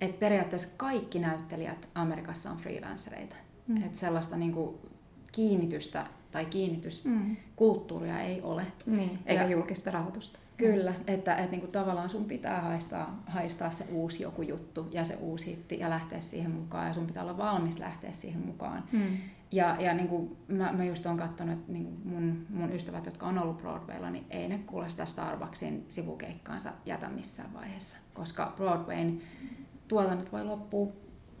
Että periaatteessa kaikki näyttelijät Amerikassa on freelancereita. Mm. Että sellaista niin kuin kiinnitystä tai kiinnityskulttuuria mm. ei ole. Niin, eikä ja, julkista rahoitusta. Kyllä, mm. että, että niin kuin tavallaan sun pitää haistaa, haistaa se uusi joku juttu ja se uusi hitti ja lähteä siihen mukaan ja sun pitää olla valmis lähteä siihen mukaan. Mm. Ja, ja niin kuin mä, mä just oon katsonut, että niin kuin mun, mun ystävät, jotka on ollut Broadwaylla, niin ei ne kuule sitä Starbucksin sivukeikkaansa jätä missään vaiheessa. Koska Broadwayn tuotannot voi loppua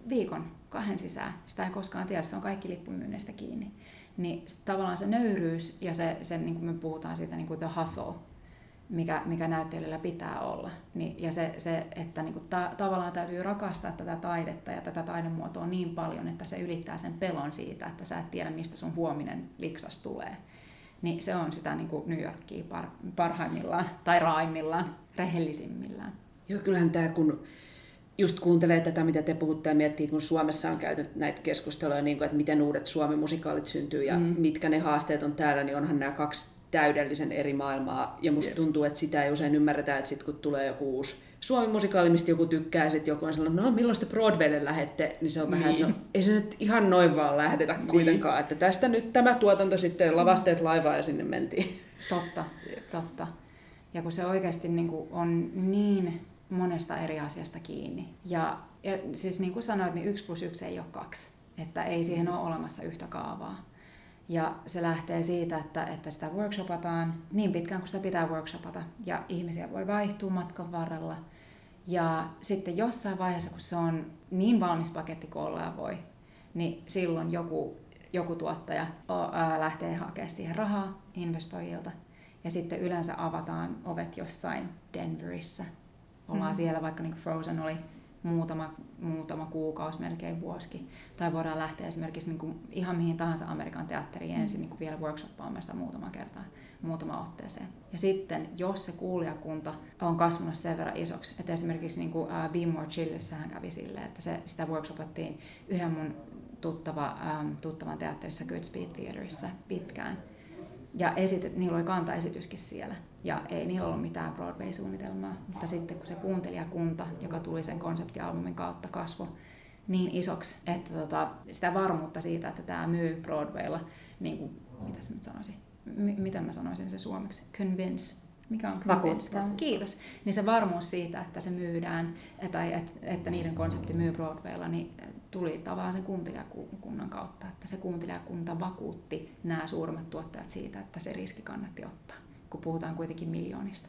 viikon, kahden sisään. Sitä ei koskaan tiedä, se on kaikki lippumyynneistä kiinni. Niin tavallaan se nöyryys ja se, se niin kuin me puhutaan siitä niin kuin the hustle, mikä, mikä näyttelijällä pitää olla. Niin, ja se, se että niinku ta, tavallaan täytyy rakastaa tätä taidetta ja tätä taidemuotoa niin paljon, että se ylittää sen pelon siitä, että sä et tiedä, mistä sun huominen liksas tulee. Niin se on sitä niin kuin New Yorkia par, parhaimmillaan tai raimmillaan, rehellisimmillään. Joo, kyllähän tämä kun just kuuntelee tätä, mitä te puhutte ja miettii, kun Suomessa on käyty näitä keskusteluja, niin kuin, että miten uudet Suomen musikaalit syntyy ja mm. mitkä ne haasteet on täällä, niin onhan nämä kaksi täydellisen eri maailmaa. Ja musta yep. tuntuu, että sitä ei usein ymmärretä, että sit kun tulee joku uusi Suomen musikaali, mistä joku tykkää, sitten joku on sellainen, no milloin te Broadwaylle lähette, niin se on niin. vähän, että no, ei se nyt ihan noin vaan lähdetä niin. kuitenkaan, että tästä nyt tämä tuotanto sitten lavasteet laivaa ja sinne mentiin. Totta, totta. Ja kun se oikeasti niin kuin on niin monesta eri asiasta kiinni. Ja, ja siis niin kuin sanoit, niin yksi plus yksi ei ole kaksi. Että ei siihen ole olemassa yhtä kaavaa. Ja se lähtee siitä, että, että sitä workshopataan niin pitkään kuin sitä pitää workshopata. Ja ihmisiä voi vaihtua matkan varrella. Ja sitten jossain vaiheessa, kun se on niin valmis paketti kuin ollaan voi, niin silloin joku, joku tuottaja lähtee hakemaan siihen rahaa investoijilta. Ja sitten yleensä avataan ovet jossain Denverissä. Ollaan mm. siellä, vaikka niin Frozen oli muutama, muutama kuukausi, melkein vuosikin. Tai voidaan lähteä esimerkiksi niin kuin ihan mihin tahansa Amerikan teatteriin mm. ensin niin kuin vielä workshoppaamaan sitä muutama kertaa, muutama otteeseen. Ja sitten, jos se kuulijakunta on kasvanut sen verran isoksi, että esimerkiksi niin kuin, uh, Be More Chillissähän kävi silleen, että se, sitä workshopattiin yhden mun tuttava, um, tuttavan teatterissa Good Speed Theaterissa pitkään. Ja esitet, niillä oli kantaesityskin siellä. Ja ei niillä ollut mitään Broadway-suunnitelmaa. Mutta sitten kun se kuuntelijakunta, joka tuli sen konseptialbumin kautta, kasvoi niin isoksi, että tota, sitä varmuutta siitä, että tämä myy Broadwaylla, niin kuin, mitä mä nyt sanoisin, M- miten mä sanoisin se suomeksi, convince, mikä on convince? Vakuuttaa. Kiitos. Niin se varmuus siitä, että se myydään, tai että, että niiden konsepti myy Broadwaylla, niin tuli tavallaan sen kuuntelijakunnan kautta, että se kuuntelijakunta vakuutti nämä suurimmat tuottajat siitä, että se riski kannatti ottaa, kun puhutaan kuitenkin miljoonista.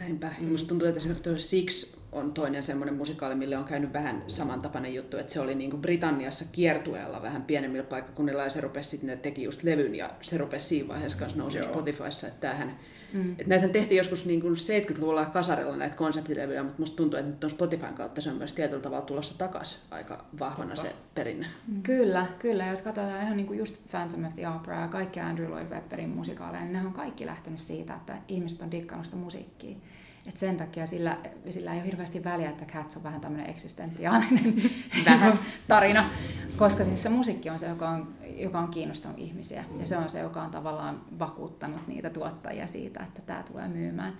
Näinpä. Mm. Musta tuntuu, että esimerkiksi Six on toinen semmoinen musikaali, mille on käynyt vähän samantapainen juttu, että se oli niin kuin Britanniassa kiertueella vähän pienemmillä paikkakunnilla ja se rupesi sitten, ne teki just levyn ja se rupesi siinä vaiheessa kanssa nousi Spotifyssa, että tämähän Mm. Että näitähän tehtiin joskus niin kuin 70-luvulla kasarilla näitä konseptilevyjä, mutta musta tuntuu, että nyt on Spotifyn kautta se on myös tietyllä tavalla tulossa takaisin aika vahvana Totta. se perinne. Mm. Kyllä, kyllä. Jos katsotaan ihan niin kuin just Phantom of the Opera ja kaikki Andrew Lloyd Webberin musikaaleja, niin ne on kaikki lähtenyt siitä, että ihmiset on dikkannut sitä musiikkia. Et sen takia sillä, sillä ei ole hirveästi väliä, että Cats on vähän tämmöinen eksistentiaalinen vähän. tarina, koska siis se musiikki on se, joka on, joka on kiinnostanut ihmisiä. Ja se on se, joka on tavallaan vakuuttanut niitä tuottajia siitä, että tämä tulee myymään.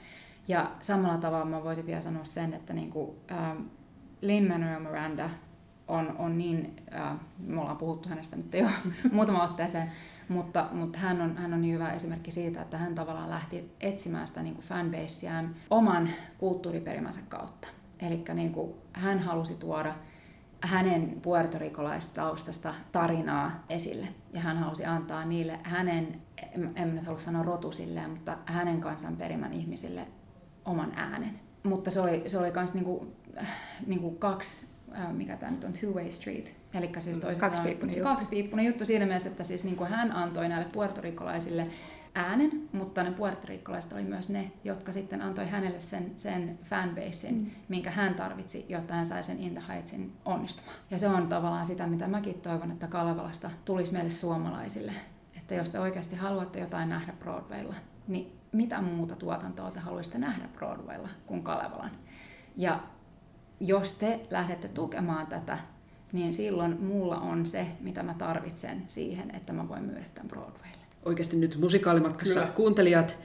Ja samalla tavalla mä voisin vielä sanoa sen, että niin kuin, ähm, Lin-Manuel Miranda on, on niin, äh, me ollaan puhuttu hänestä nyt jo muutama otteeseen, mutta, mutta hän, on, hän on niin hyvä esimerkki siitä, että hän tavallaan lähti etsimään sitä niin kuin fanbaseään oman kulttuuriperimänsä kautta. Eli niin hän halusi tuoda hänen puertorikolaista tarinaa esille. Ja hän halusi antaa niille hänen, en nyt halua sanoa rotusille, mutta hänen kansan perimän ihmisille oman äänen. Mutta se oli, se oli niinku, niinku kaksi, äh, mikä tämä nyt on, two-way street. Eli siis kaksipiippunen juttu. kaksipiippunen juttu siinä mielessä, että siis niinku hän antoi näille puertorikolaisille äänen, mutta ne puertorikkolaiset oli myös ne, jotka sitten antoi hänelle sen, sen fanbasein, mm. minkä hän tarvitsi, jotta hän sai sen In the Heightsin onnistumaan. Ja se on tavallaan sitä, mitä mäkin toivon, että Kalevalasta tulisi meille suomalaisille. Että jos te oikeasti haluatte jotain nähdä Broadwaylla, niin mitä muuta tuotantoa te haluaisitte nähdä Broadwaylla kuin Kalevalan? Ja jos te lähdette tukemaan tätä, niin silloin mulla on se, mitä mä tarvitsen siihen, että mä voin myydä tämän Broadwaylle oikeasti nyt musikaalimatkassa Kyllä. kuuntelijat,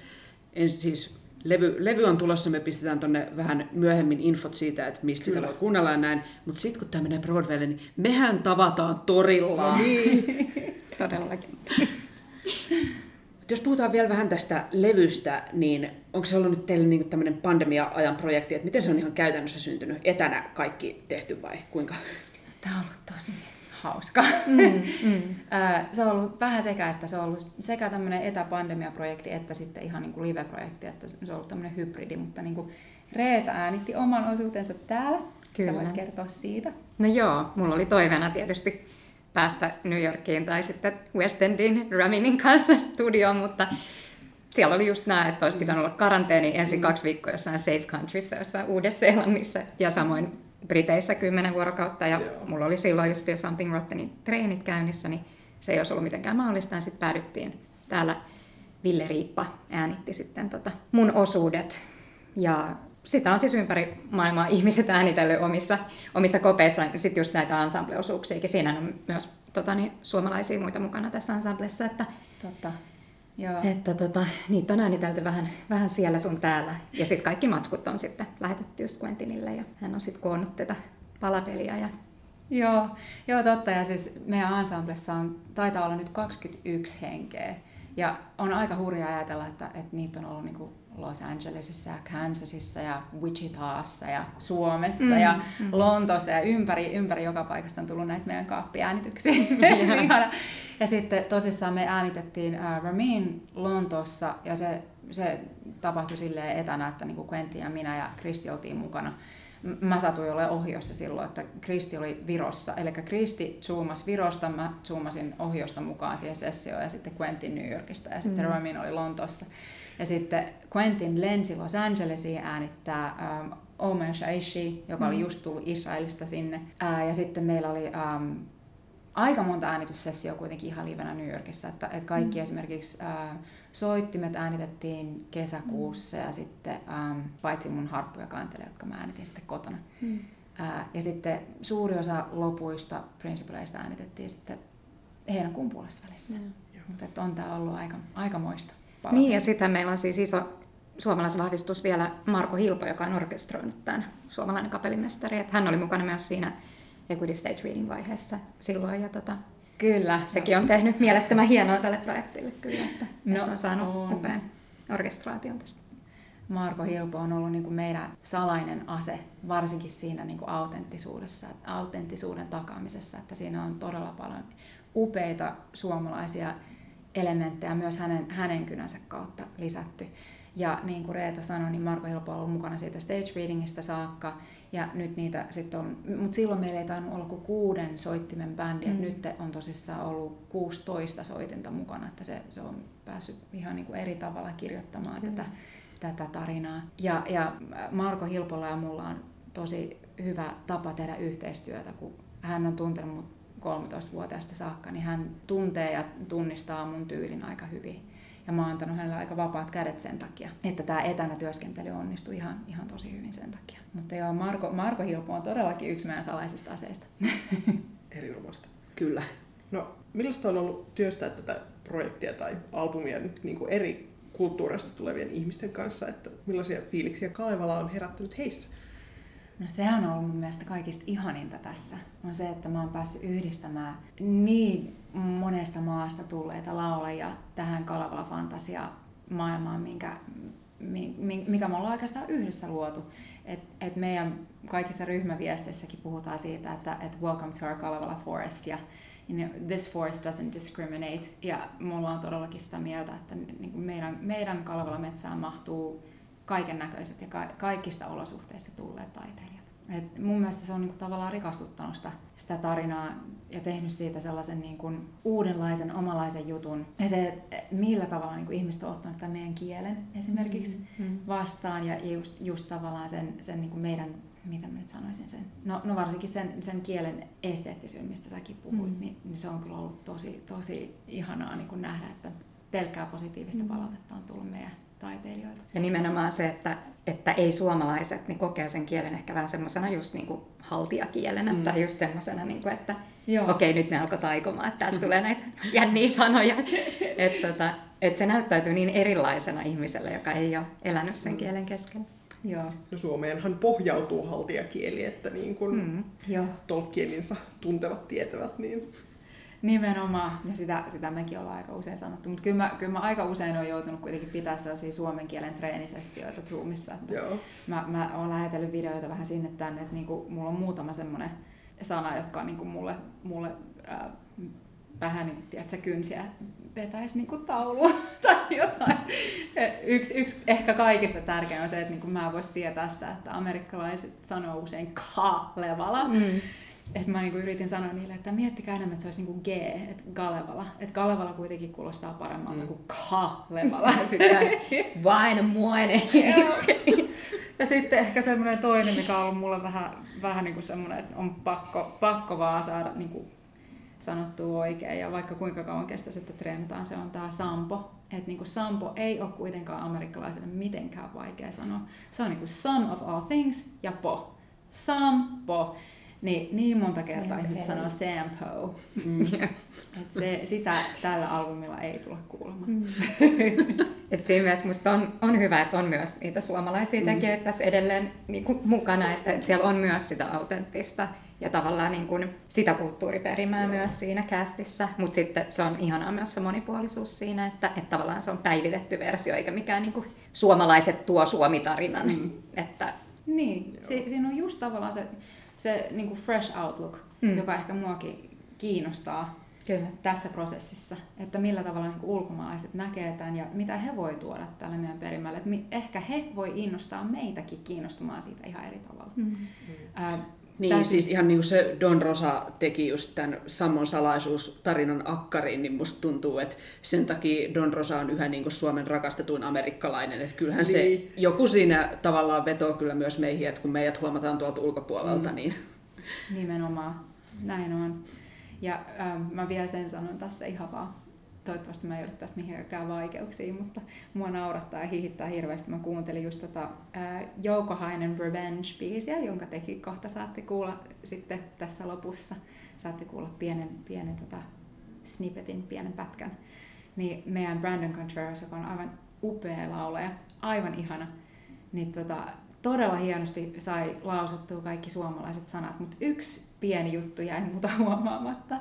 ensin siis levy, levy on tulossa, me pistetään tonne vähän myöhemmin infot siitä, että mistä Kyllä. sitä voi kuunnella ja näin, mutta sitten kun tämä menee Broadwaylle, niin mehän tavataan torilla. No niin. Todellakin. Jos puhutaan vielä vähän tästä levystä, niin onko se ollut nyt teille niin tämmöinen pandemia-ajan projekti, että miten se on ihan käytännössä syntynyt? Etänä kaikki tehty vai kuinka? Tämä on ollut tosi hauska. Mm, mm. se on ollut vähän sekä, että se on ollut sekä tämmöinen etäpandemiaprojekti että sitten ihan niin kuin live-projekti, että se on ollut tämmöinen hybridi, mutta niin kuin Reeta äänitti oman osuutensa täällä. Kyllä. Sä voit kertoa siitä. No joo, mulla oli toiveena tietysti päästä New Yorkiin tai sitten West Endin Raminin kanssa studioon, mutta siellä oli just nämä, että olisi pitänyt olla karanteeni ensin mm. kaksi viikkoa jossain Safe Countryssa, jossain Uudessa-Seelannissa ja samoin Briteissä kymmenen vuorokautta ja Joo. mulla oli silloin just jo Something Rottenin treenit käynnissä, niin se ei olisi ollut mitenkään mahdollista. Ja sitten päädyttiin täällä Ville Riippa äänitti sitten tota mun osuudet. Ja sitä on siis ympäri maailmaa ihmiset äänitellyt omissa, omissa kopeissa, sitten just näitä ensembleosuuksiakin. Siinä on myös tota, niin, suomalaisia muita mukana tässä ensemblessa, että Totta. Joo. Että tota, niitä on äänitelty vähän, vähän siellä sun täällä. Ja sitten kaikki matskut on sitten lähetetty just Quentinille ja hän on sitten koonnut tätä palapelia. Ja... Joo, joo, totta. Ja siis meidän ensemblessa on, taitaa olla nyt 21 henkeä. Ja on aika hurjaa ajatella, että, että niitä on ollut niinku Los Angelesissa ja Kansasissa ja Wichitaassa ja Suomessa mm, ja mm. Lontoossa ja ympäri, ympäri joka paikasta on tullut näitä meidän kaappiäänityksiä. ja sitten tosissaan me äänitettiin uh, Ramin Lontoossa ja se, se tapahtui silleen etänä, että niin Quentin ja minä ja Kristi oltiin mukana. Mä satuin olla ohjossa silloin, että Kristi oli Virossa. Eli Kristi zoomasi Virosta, mä zoomasin ohjosta mukaan siihen sessioon ja sitten Quentin New Yorkista ja sitten mm. Ramin oli Lontoossa. Ja sitten Quentin lensi Los Angelesiin äänittää um, Omer Shaishi, joka mm. oli just tullut Israelista sinne. Ää, ja sitten meillä oli um, aika monta äänityssessioa kuitenkin ihan livenä New Yorkissa. Että, että kaikki mm. esimerkiksi ää, soittimet äänitettiin kesäkuussa mm. ja sitten um, paitsi mun harppu ja kantele, jotka mä äänitin sitten kotona. Mm. Ää, ja sitten suuri osa lopuista principaleista äänitettiin sitten heinäkuun puolessa välissä. Mm. Mutta on tämä ollut aika, aika moista. Palata. Niin, ja sitten meillä on siis iso suomalaisvahvistus vielä Marko Hilpo, joka on orkestroinut tämän suomalainen kapellimestari. Että hän oli mukana myös siinä Equity Stage Reading vaiheessa silloin. Ja tota, Kyllä. sekin on tehnyt mielettömän hienoa tälle projektille kyllä, että, No, että on saanut on. upean orkestraation tästä. Marko Hilpo on ollut niin kuin meidän salainen ase, varsinkin siinä niin kuin autenttisuudessa, autenttisuuden takaamisessa, että siinä on todella paljon upeita suomalaisia elementtejä myös hänen, hänen kynänsä kautta lisätty. Ja niin kuin Reeta sanoi, niin Marko Hilpo on ollut mukana siitä stage readingista saakka, ja nyt niitä sitten on, mutta silloin meillä ei tainnut olla kuin kuuden soittimen bändi, mm. nyt on tosissaan ollut 16 soitinta mukana, että se, se on päässyt ihan niin kuin eri tavalla kirjoittamaan Kyllä. tätä tätä tarinaa. Ja, ja Marko Hilpolla ja mulla on tosi hyvä tapa tehdä yhteistyötä, kun hän on tuntenut mut 13-vuotiaasta saakka, niin hän tuntee ja tunnistaa mun tyylin aika hyvin. Ja mä oon antanut hänelle aika vapaat kädet sen takia, että tämä etänä työskentely onnistui ihan, ihan tosi hyvin sen takia. Mutta joo, Marko, Marko Hilpo on todellakin yksi meidän salaisista aseista. Erinomaista. Kyllä. No, millaista on ollut työstää tätä projektia tai albumia niin kuin eri kulttuureista tulevien ihmisten kanssa, että millaisia fiiliksiä Kalevala on herättänyt heissä? No sehän on ollut mun mielestä kaikista ihaninta tässä, on se, että mä oon päässyt yhdistämään niin monesta maasta tulleita laulajia tähän Kalevala Fantasia maailmaan, minkä, mi- mi- mikä me ollaan oikeastaan yhdessä luotu. Et, et meidän kaikissa ryhmäviesteissäkin puhutaan siitä, että et welcome to our Kalevala forest ja you know, this forest doesn't discriminate. Ja mulla on todellakin sitä mieltä, että niin meidän, meidän Kalevala metsään mahtuu kaiken näköiset ja ka- kaikista olosuhteista tulleet taiteilijat. Et mun mielestä se on niinku tavallaan rikastuttanut sitä, sitä tarinaa ja tehnyt siitä sellaisen niinku uudenlaisen, omalaisen jutun. Ja se, millä tavalla niinku ihmiset on ottanut tämän meidän kielen esimerkiksi Mm. vastaan ja just, just tavallaan sen, sen niinku meidän, mitä mä nyt sanoisin sen, no, no varsinkin sen, sen kielen esteettisyyn, mistä säkin puhuit, Mm. niin, niin se on kyllä ollut tosi, tosi ihanaa niinku nähdä, että pelkkää positiivista Mm. palautetta on tullut meidän taiteilijoilta. Ja nimenomaan se, että, että ei suomalaiset niin kokee sen kielen ehkä vähän semmoisena just niin kuin haltijakielenä mm. tai just semmoisena, niin kuin, että Joo. okei, nyt ne alkoi taikomaan, että täältä tulee näitä jänniä sanoja. että tota, että se näyttäytyy niin erilaisena ihmiselle, joka ei ole elänyt sen kielen keskellä. Joo. No Suomeenhan pohjautuu haltijakieli, että niin kuin mm. Mm. Joo. Tolkieninsa tuntevat tietävät, niin Nimenomaan, ja sitä, sitä mekin ollaan aika usein sanottu, mutta kyllä mä, kyllä mä aika usein olen joutunut kuitenkin pitää sellaisia suomen kielen treenisessioita Zoomissa, että joo. mä, mä oon lähetellyt videoita vähän sinne tänne, että niinku, mulla on muutama semmoinen sana, jotka on niinku mulle, mulle ää, vähän niin tiedätkö, kynsiä vetäisi niinku taulua tai jotain. Yksi, yksi ehkä kaikista tärkein on se, että niinku mä vois sietää sitä, että amerikkalaiset sanoo usein ka-levala. Mm. Et mä niinku yritin sanoa niille, että miettikää enemmän, että se olisi niinku G, että Galevala. Että Galevala kuitenkin kuulostaa paremmalta mm. kuin Ka-levala. Sitten vain muone. ja sitten ehkä semmoinen toinen, mikä on ollut mulle vähän, vähän niin kuin semmoinen, että on pakko, pakko vaan saada niin kuin sanottua oikein. Ja vaikka kuinka kauan kestäisi, että treenataan, se on tämä sampo. Että niin kuin sampo ei ole kuitenkaan amerikkalaiselle mitenkään vaikea sanoa. Se on niin kuin sum of all things ja po. Sampo. Niin, niin monta kertaa Sampo. ihmiset sanoo sampo. Mm. Et se, sitä tällä albumilla ei tule kuulemaan. Mm. Et siinä mielessä musta on, on hyvä, että on myös niitä suomalaisia Mm. tekijöitä tässä edelleen niin kuin mukana, että, että siellä on myös sitä autenttista ja tavallaan niin kuin sitä kulttuuriperimää myös siinä kästissä, mutta sitten se on ihanaa myös se monipuolisuus siinä, että, että tavallaan se on päivitetty versio eikä mikään niin kuin suomalaiset tuo Suomi-tarinan, mm. että Niin, si- siinä on just tavallaan se, se niin kuin fresh outlook, mm. Mm. joka ehkä muakin kiinnostaa kyllä. tässä prosessissa, että millä tavalla niin kuin ulkomaalaiset näkee tämän ja mitä he voi tuoda tälle meidän perimälle. Että ehkä he voi innostaa meitäkin kiinnostumaan siitä ihan eri tavalla. Mm. Ää, Niin, täysin- siis ihan niin kuin se Don Rosa teki just tämän Sammon salaisuus tarinan akkariin, niin musta tuntuu, että sen takia Don Rosa on yhä niin kuin Suomen rakastetuin amerikkalainen. Että kyllähän se Niin. joku siinä tavallaan vetoo kyllä myös meihin, että kun meidät huomataan tuolta ulkopuolelta, mm. niin Nimenomaan, näin on. Ja ähm, mä vielä sen sanon tässä ihan vaan, toivottavasti mä en joudu tästä mihinkään vaikeuksiin, mutta mua naurattaa ja hihittää hirveästi. Mä kuuntelin just tota Jouko Hainen Revenge-biisiä, jonka teki kohta saatte kuulla sitten tässä lopussa. Saatte kuulla pienen, pienen tota, snippetin, pienen pätkän. niin meidän Brandon Contreras, joka on aivan upea laulaja, aivan ihana, niin tota, todella hienosti sai lausuttua kaikki suomalaiset sanat, mutta yksi pieni juttu jäi muuta huomaamatta.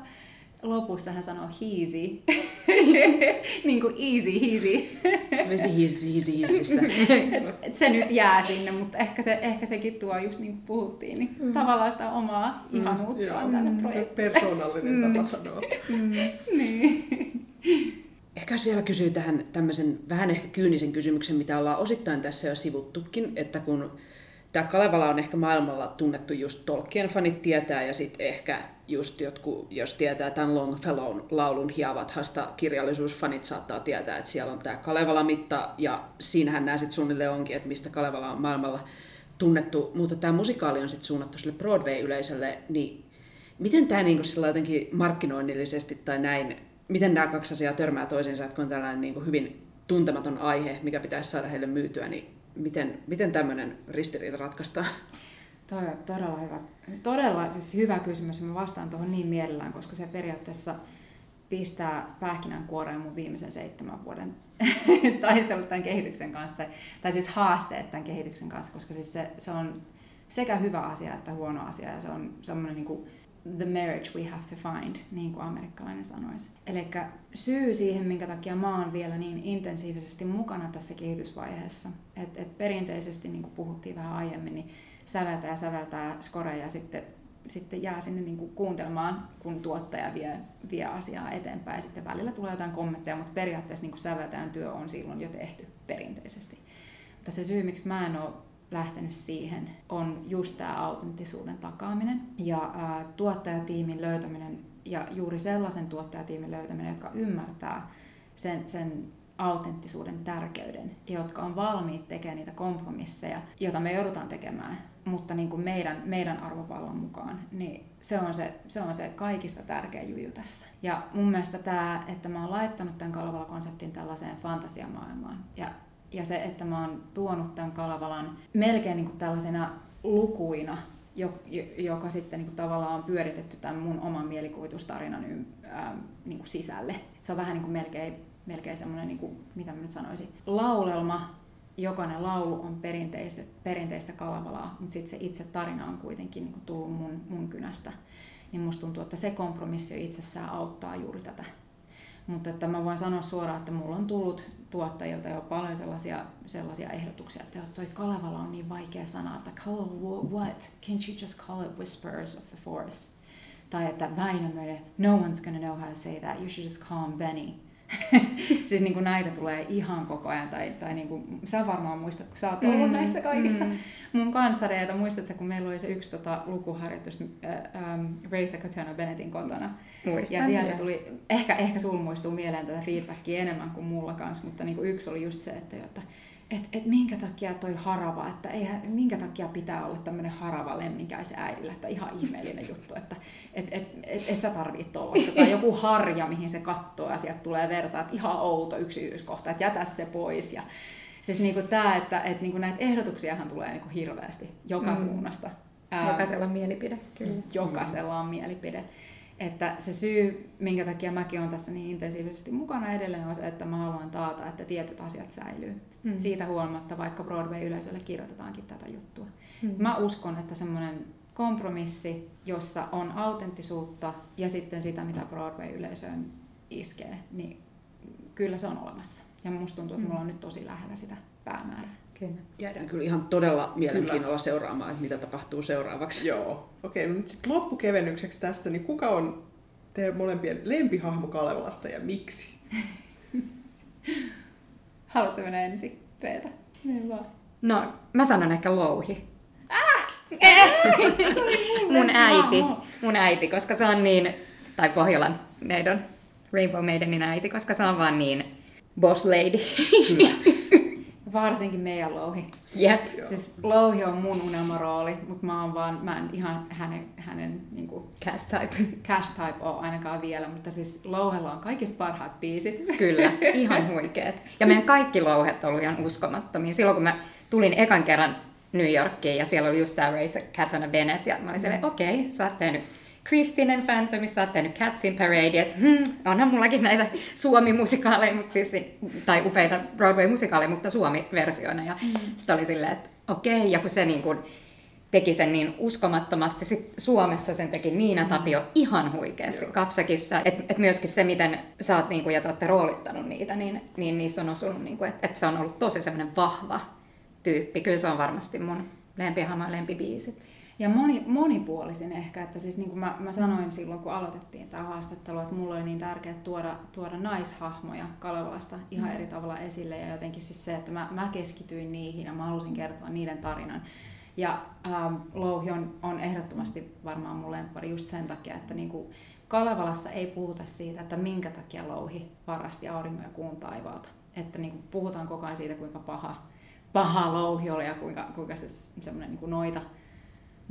Lopussa hän sanoo hiisi. niin kuin easy, hiisi. Vesi hiisi, hiisi, hiisissä. Se nyt jää sinne, mutta ehkä, se, ehkä sekin tuo, just niin kuin puhuttiin, niin mm. tavallaan sitä omaa mm. ihanuuttaan Joo. tänne projektiin. Persoonallinen tapa sanoa. niin. Ehkä jos vielä kysyy tähän tämmöisen vähän ehkä kyynisen kysymyksen, mitä ollaan osittain tässä jo sivuttukin, että kun tämä Kalevala on ehkä maailmalla tunnettu just Tolkien fanit tietää ja sitten ehkä just jotkut, jos tietää tämän Longfellown laulun hievathasta kirjallisuusfanit saattaa tietää, että siellä on tämä Kalevala-mitta ja siinähän nämä sitten suunnilleen onkin, että mistä Kalevala on maailmalla tunnettu, mutta tämä musikaali on sitten suunnattu sille Broadway-yleisölle, niin miten tämä niinku sillä jotenkin markkinoinnillisesti tai näin, miten nämä kaksi asiaa törmää toisiinsa, että kun on tällainen niinku hyvin tuntematon aihe, mikä pitäisi saada heille myytyä, niin miten, miten tämmöinen ristiriita ratkaistaan? Toi on todella hyvä, todella siis hyvä kysymys. Mä vastaan tuohon niin mielellään, koska se periaatteessa pistää pähkinän kuoreen mun viimeisen seitsemän vuoden taistelut tämän kehityksen kanssa, tai siis haasteet tämän kehityksen kanssa, koska siis se, se on sekä hyvä asia että huono asia, ja se on semmoinen niin kuin the marriage we have to find, niin kuin amerikkalainen sanoisi. Eli syy siihen, minkä takia mä oon vielä niin intensiivisesti mukana tässä kehitysvaiheessa, että et perinteisesti, niin kuin puhuttiin vähän aiemmin, niin säveltää ja säveltää skoreja ja sitten, sitten jää sinne niin kuin kuuntelemaan, kun tuottaja vie, vie asiaa eteenpäin. Sitten välillä tulee jotain kommentteja, mutta periaatteessa niin kuin säveltäjän työ on silloin jo tehty perinteisesti. Mutta se syy, miksi mä en ole lähtenyt siihen, on just tämä autenttisuuden takaaminen ja ää, tuottajatiimin löytäminen ja juuri sellaisen tuottajatiimin löytäminen, jotka ymmärtää sen, sen autenttisuuden tärkeyden, jotka on valmiit tekemään niitä kompromisseja, joita me joudutaan tekemään, mutta niin kuin meidän, meidän arvovallan mukaan, niin se on se, se on se kaikista tärkein juju tässä. Ja mun mielestä tämä, että mä oon laittanut tämän Kalevala-konseptin tällaiseen fantasiamaailmaan, ja, ja se, että mä oon tuonut tämän Kalavalan melkein niin kuin tällaisena lukuina, joka sitten niin kuin tavallaan on pyöritetty tämän mun oman mielikuvitustarinan ää, niin kuin sisälle. Se on vähän niin kuin melkein melkein semmoinen, niin mitä mä nyt sanoisin, laulelma. Jokainen laulu on perinteistä, perinteistä Kalevalaa, mutta sitten se itse tarina on kuitenkin niin kuin tullut mun, mun kynästä. Niin musta tuntuu, että se kompromissi itsessään auttaa juuri tätä. Mutta että mä voin sanoa suoraan, että mulla on tullut tuottajilta jo paljon sellaisia, sellaisia ehdotuksia, että toi Kalevala on niin vaikea sana, että call what? Can't you just call it Whispers of the Forest? Tai että Väinämöinen, no one's gonna know how to say that, you should just call him Benny siis niin kuin näitä tulee ihan koko ajan. Tai, tai niin kuin, sä varmaan muistat, kun sä oot ollut mm, näissä kaikissa mm. mun kanssareita. Muistatko, kun meillä oli se yksi tota, lukuharjoitus äh, um, Katjana Benetin kotona. Muistan, ja sieltä tuli, ehkä, ehkä sulla muistuu mieleen tätä feedbackia enemmän kuin mulla kanssa, mutta niin kuin yksi oli just se, että, että että et minkä takia toi harava, että eihän, minkä takia pitää olla tämmöinen harava lemminkäisen äidillä, että ihan ihmeellinen juttu, että et, et, et, et sä tarvit tuollaista. Tai joku harja, mihin se katsoo ja sieltä tulee verta, että ihan outo yksityiskohta, että jätä se pois. Ja, siis niinku tämä, että et niinku näitä ehdotuksiahan tulee niinku hirveästi joka mm. suunnasta. Jokaisella on mielipide, kyllä. Jokaisella on mielipide. Että se syy, minkä takia mäkin olen tässä niin intensiivisesti mukana edelleen, on se, että mä haluan taata, että tietyt asiat säilyy. Mm. Siitä huolimatta, vaikka Broadway-yleisölle kirjoitetaankin tätä juttua. Mm. Mä uskon, että semmoinen kompromissi, jossa on autenttisuutta ja sitten sitä, mitä Broadway-yleisöön iskee, niin kyllä se on olemassa. Ja musta tuntuu, että mulla on nyt tosi lähellä sitä päämäärää. Kyllä. Jäädään kyllä ihan todella mielenkiinnolla kyllä. seuraamaan, että mitä tapahtuu seuraavaksi. Joo. Okei, no nyt sitten loppukevennykseksi tästä, niin kuka on teidän molempien lempihahmo Kalevalasta ja miksi? Haluatko mennä ensin, Peeta? Niin vaan. No, mä sanon ehkä louhi. Ah! mun äiti, mun äiti, koska se on niin, tai Pohjolan neidon, Rainbow Maidenin äiti, koska se on vaan niin boss lady. Varsinkin meidän louhi. Jep. Siis louhi on mun unelmarooli, mutta mä oon vaan, mä en ihan hänen, hänen niin kuin, Cast type. cast type ole ainakaan vielä, mutta siis louhella on kaikista parhaat biisit. Kyllä, ihan huikeet. Ja meidän kaikki louhet on ollut ihan uskomattomia. Silloin kun mä tulin ekan kerran New Yorkiin ja siellä oli just tämä Race Katsana Bennett ja mä olin silleen, okei, okay, sä oot tehnyt Kristinen Phantomissa, oot tehnyt Catsin Parade, että hmm, onhan mullakin näitä Suomi-musikaaleja, mutta siis, tai upeita Broadway-musikaaleja, mutta Suomi-versioina. Ja mm. sitten oli silleen, että okei, okay. ja kun se niin kuin, teki sen niin uskomattomasti. Sitten Suomessa sen teki Niina Tapio ihan huikeasti Joo. Kapsakissa. Että et myöskin se, miten sä oot niinku, ja te olette roolittanut niitä, niin, niin niissä on osunut, niinku, että et se on ollut tosi semmoinen vahva tyyppi. Kyllä se on varmasti mun lempihama lempibiisit. Ja moni, monipuolisin ehkä, että siis niin kuin mä, mä sanoin silloin, kun aloitettiin tämä haastattelu, että mulla oli niin tärkeää tuoda, tuoda naishahmoja Kalevalasta ihan mm. eri tavalla esille ja jotenkin siis se, että mä, mä keskityin niihin ja mä halusin kertoa niiden tarinan. Ja ähm, Louhi on, on ehdottomasti varmaan mun lemppari just sen takia, että niinku Kalevalassa ei puhuta siitä, että minkä takia Louhi varasti auringon ja kuun taivaalta. Että niinku puhutaan koko ajan siitä, kuinka paha, paha Louhi oli ja kuinka, kuinka se semmoinen niinku noita,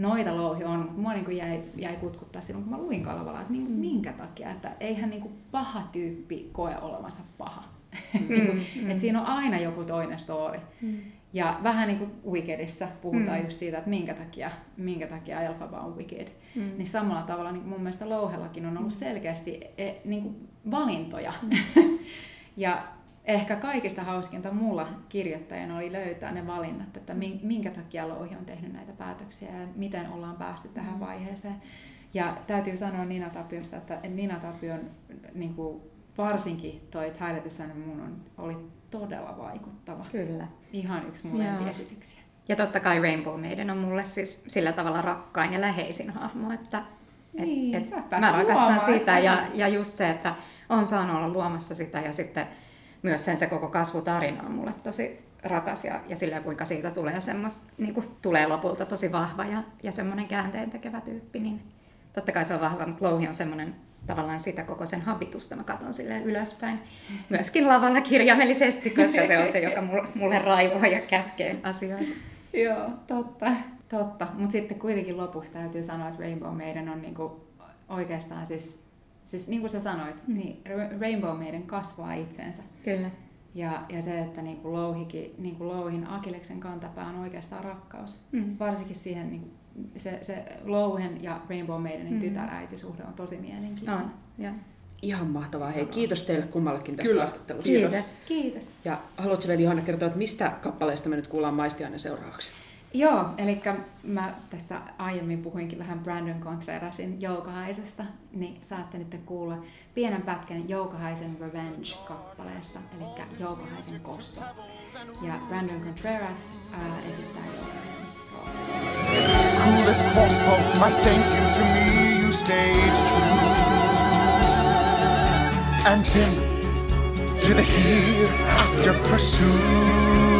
noita louhi on, mutta mua niin jäi, jäi kutkuttaa silloin, kun mä luin Kalevalaa, että niin kuin, mm. minkä takia, että eihän niin kuin paha tyyppi koe olevansa paha. Mm, mm. Et siinä on aina joku toinen story. Mm. Ja vähän niin kuin Wickedissa puhutaan mm. just siitä, että minkä takia, minkä takia Elphaba on Wicked. Mm. Niin samalla tavalla niin mun mielestä Louhellakin on ollut mm. selkeästi e, niin kuin valintoja. Mm. ja ehkä kaikista hauskinta mulla kirjoittajana oli löytää ne valinnat, että minkä takia Louhi on tehnyt näitä päätöksiä ja miten ollaan päästy tähän mm. vaiheeseen. Ja täytyy sanoa Nina Tapiosta, että Nina Tapion niin kuin varsinkin toi Tyler the Sun Moon on, oli todella vaikuttava. Kyllä. Ihan yksi mun lempiesityksiä. Ja totta kai Rainbow Maiden on mulle siis sillä tavalla rakkain ja läheisin hahmo, että niin, et, et mä rakastan sitä ja, ja just se, että on saanut olla luomassa sitä ja sitten myös sen se koko kasvutarina on mulle tosi rakas ja, ja sillä kuinka siitä tulee semmos, niin kuin tulee lopulta tosi vahva ja, ja semmoinen käänteen tekevä tyyppi, niin totta kai se on vahva, mutta Louhi on semmoinen tavallaan sitä koko sen habitusta mä katson sille ylöspäin. Myöskin lavalla kirjaimellisesti, koska se on se, joka mulle raivoaa ja käskee asioita. Joo, totta. Totta, mutta sitten kuitenkin lopuksi täytyy sanoa, että Rainbow Maiden on niinku oikeastaan siis, siis niin kuin sä sanoit, mm. niin Rainbow Maiden kasvaa itsensä. Kyllä. Ja, ja se, että niin kuin louhikin, niin kuin louhin Akileksen kantapää on oikeastaan rakkaus. Mm. Varsinkin siihen niin kuin se, se Louhen ja Rainbow Maidenin mm. tytäräitisuhde on tosi mielenkiintoinen. On, ja. Ihan mahtavaa. Hei, kiitos teille kummallekin tästä Kyllä. haastattelusta. Kiitos. Kiitos. Ja haluatko vielä Johanna kertoa, että mistä kappaleesta me nyt kuullaan maistiainen seuraavaksi? Joo, eli mä tässä aiemmin puhuinkin vähän Brandon Contrerasin Joukahaisesta, niin saatte nyt kuulla pienen pätkän Joukahaisen Revenge-kappaleesta, eli Joukahaisen kosto. Ja Brandon Contreras ää, esittää Joukahaisen. And him to the hereafter pursued.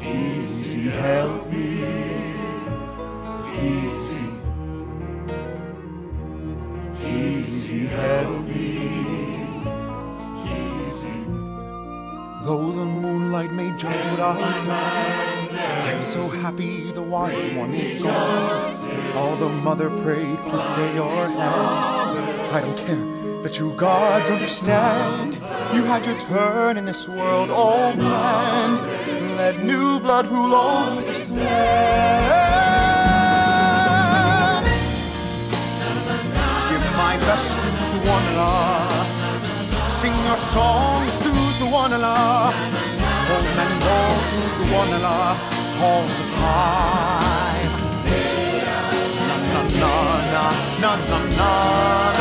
Easy help me. Easy Easy held me Easy Though the moonlight may judge what I've done I'm so happy the wise one is gone. The mother prayed, please stay your hand. I don't care that you gods understand. You had your turn in this world, old man. Let new blood rule over this land. To one la. Sing our songs to the one la. Home and home to the one la all the time. Na na na na na na na.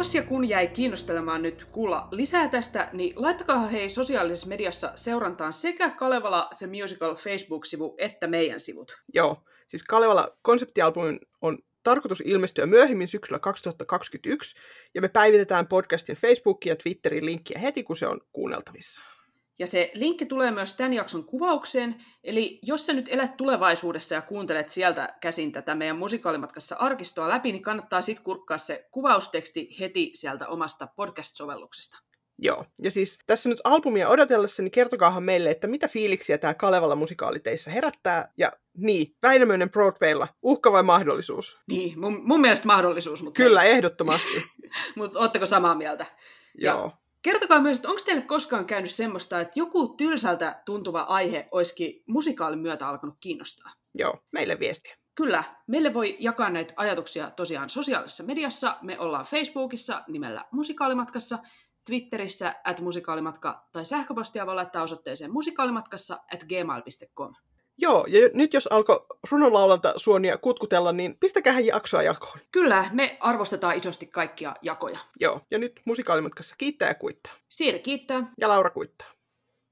Jos ja kun jäi kiinnostelemaan nyt kuulla lisää tästä, niin laittakaa hei sosiaalisessa mediassa seurantaan sekä Kalevala The Musical Facebook-sivu että meidän sivut. Joo, siis Kalevala konseptialbumin on tarkoitus ilmestyä myöhemmin syksyllä 2021, ja me päivitetään podcastin Facebookin ja Twitterin linkkiä heti, kun se on kuunneltavissa. Ja se linkki tulee myös tämän jakson kuvaukseen, eli jos sä nyt elät tulevaisuudessa ja kuuntelet sieltä käsin tätä meidän musikaalimatkassa arkistoa läpi, niin kannattaa sitten kurkkaa se kuvausteksti heti sieltä omasta podcast-sovelluksesta. Joo, ja siis tässä nyt albumia odotellessa, niin kertokaahan meille, että mitä fiiliksiä tämä Kalevala musikaali teissä herättää. Ja niin, Väinämöinen Broadwaylla, uhka vai mahdollisuus? Niin, mun, mun mielestä mahdollisuus, mutta Kyllä, ehdottomasti. mutta ootteko samaa mieltä? Ja Joo. Kertokaa myös, että onko teille koskaan käynyt semmoista, että joku tylsältä tuntuva aihe olisikin musikaalin myötä alkanut kiinnostaa? Joo, meille viestiä. Kyllä, meille voi jakaa näitä ajatuksia tosiaan sosiaalisessa mediassa. Me ollaan Facebookissa nimellä Musikaalimatkassa, Twitterissä at musikaalimatka tai sähköpostia voi laittaa osoitteeseen musikaalimatkassa at gmail.com. Joo, ja nyt jos alkoi runonlaulanta suonia kutkutella, niin pistäkää jaksoa jakoon. Kyllä, me arvostetaan isosti kaikkia jakoja. Joo, ja nyt musikaalimatkassa kiittää ja kuittaa. Siiri kiittää. Ja Laura kuittaa.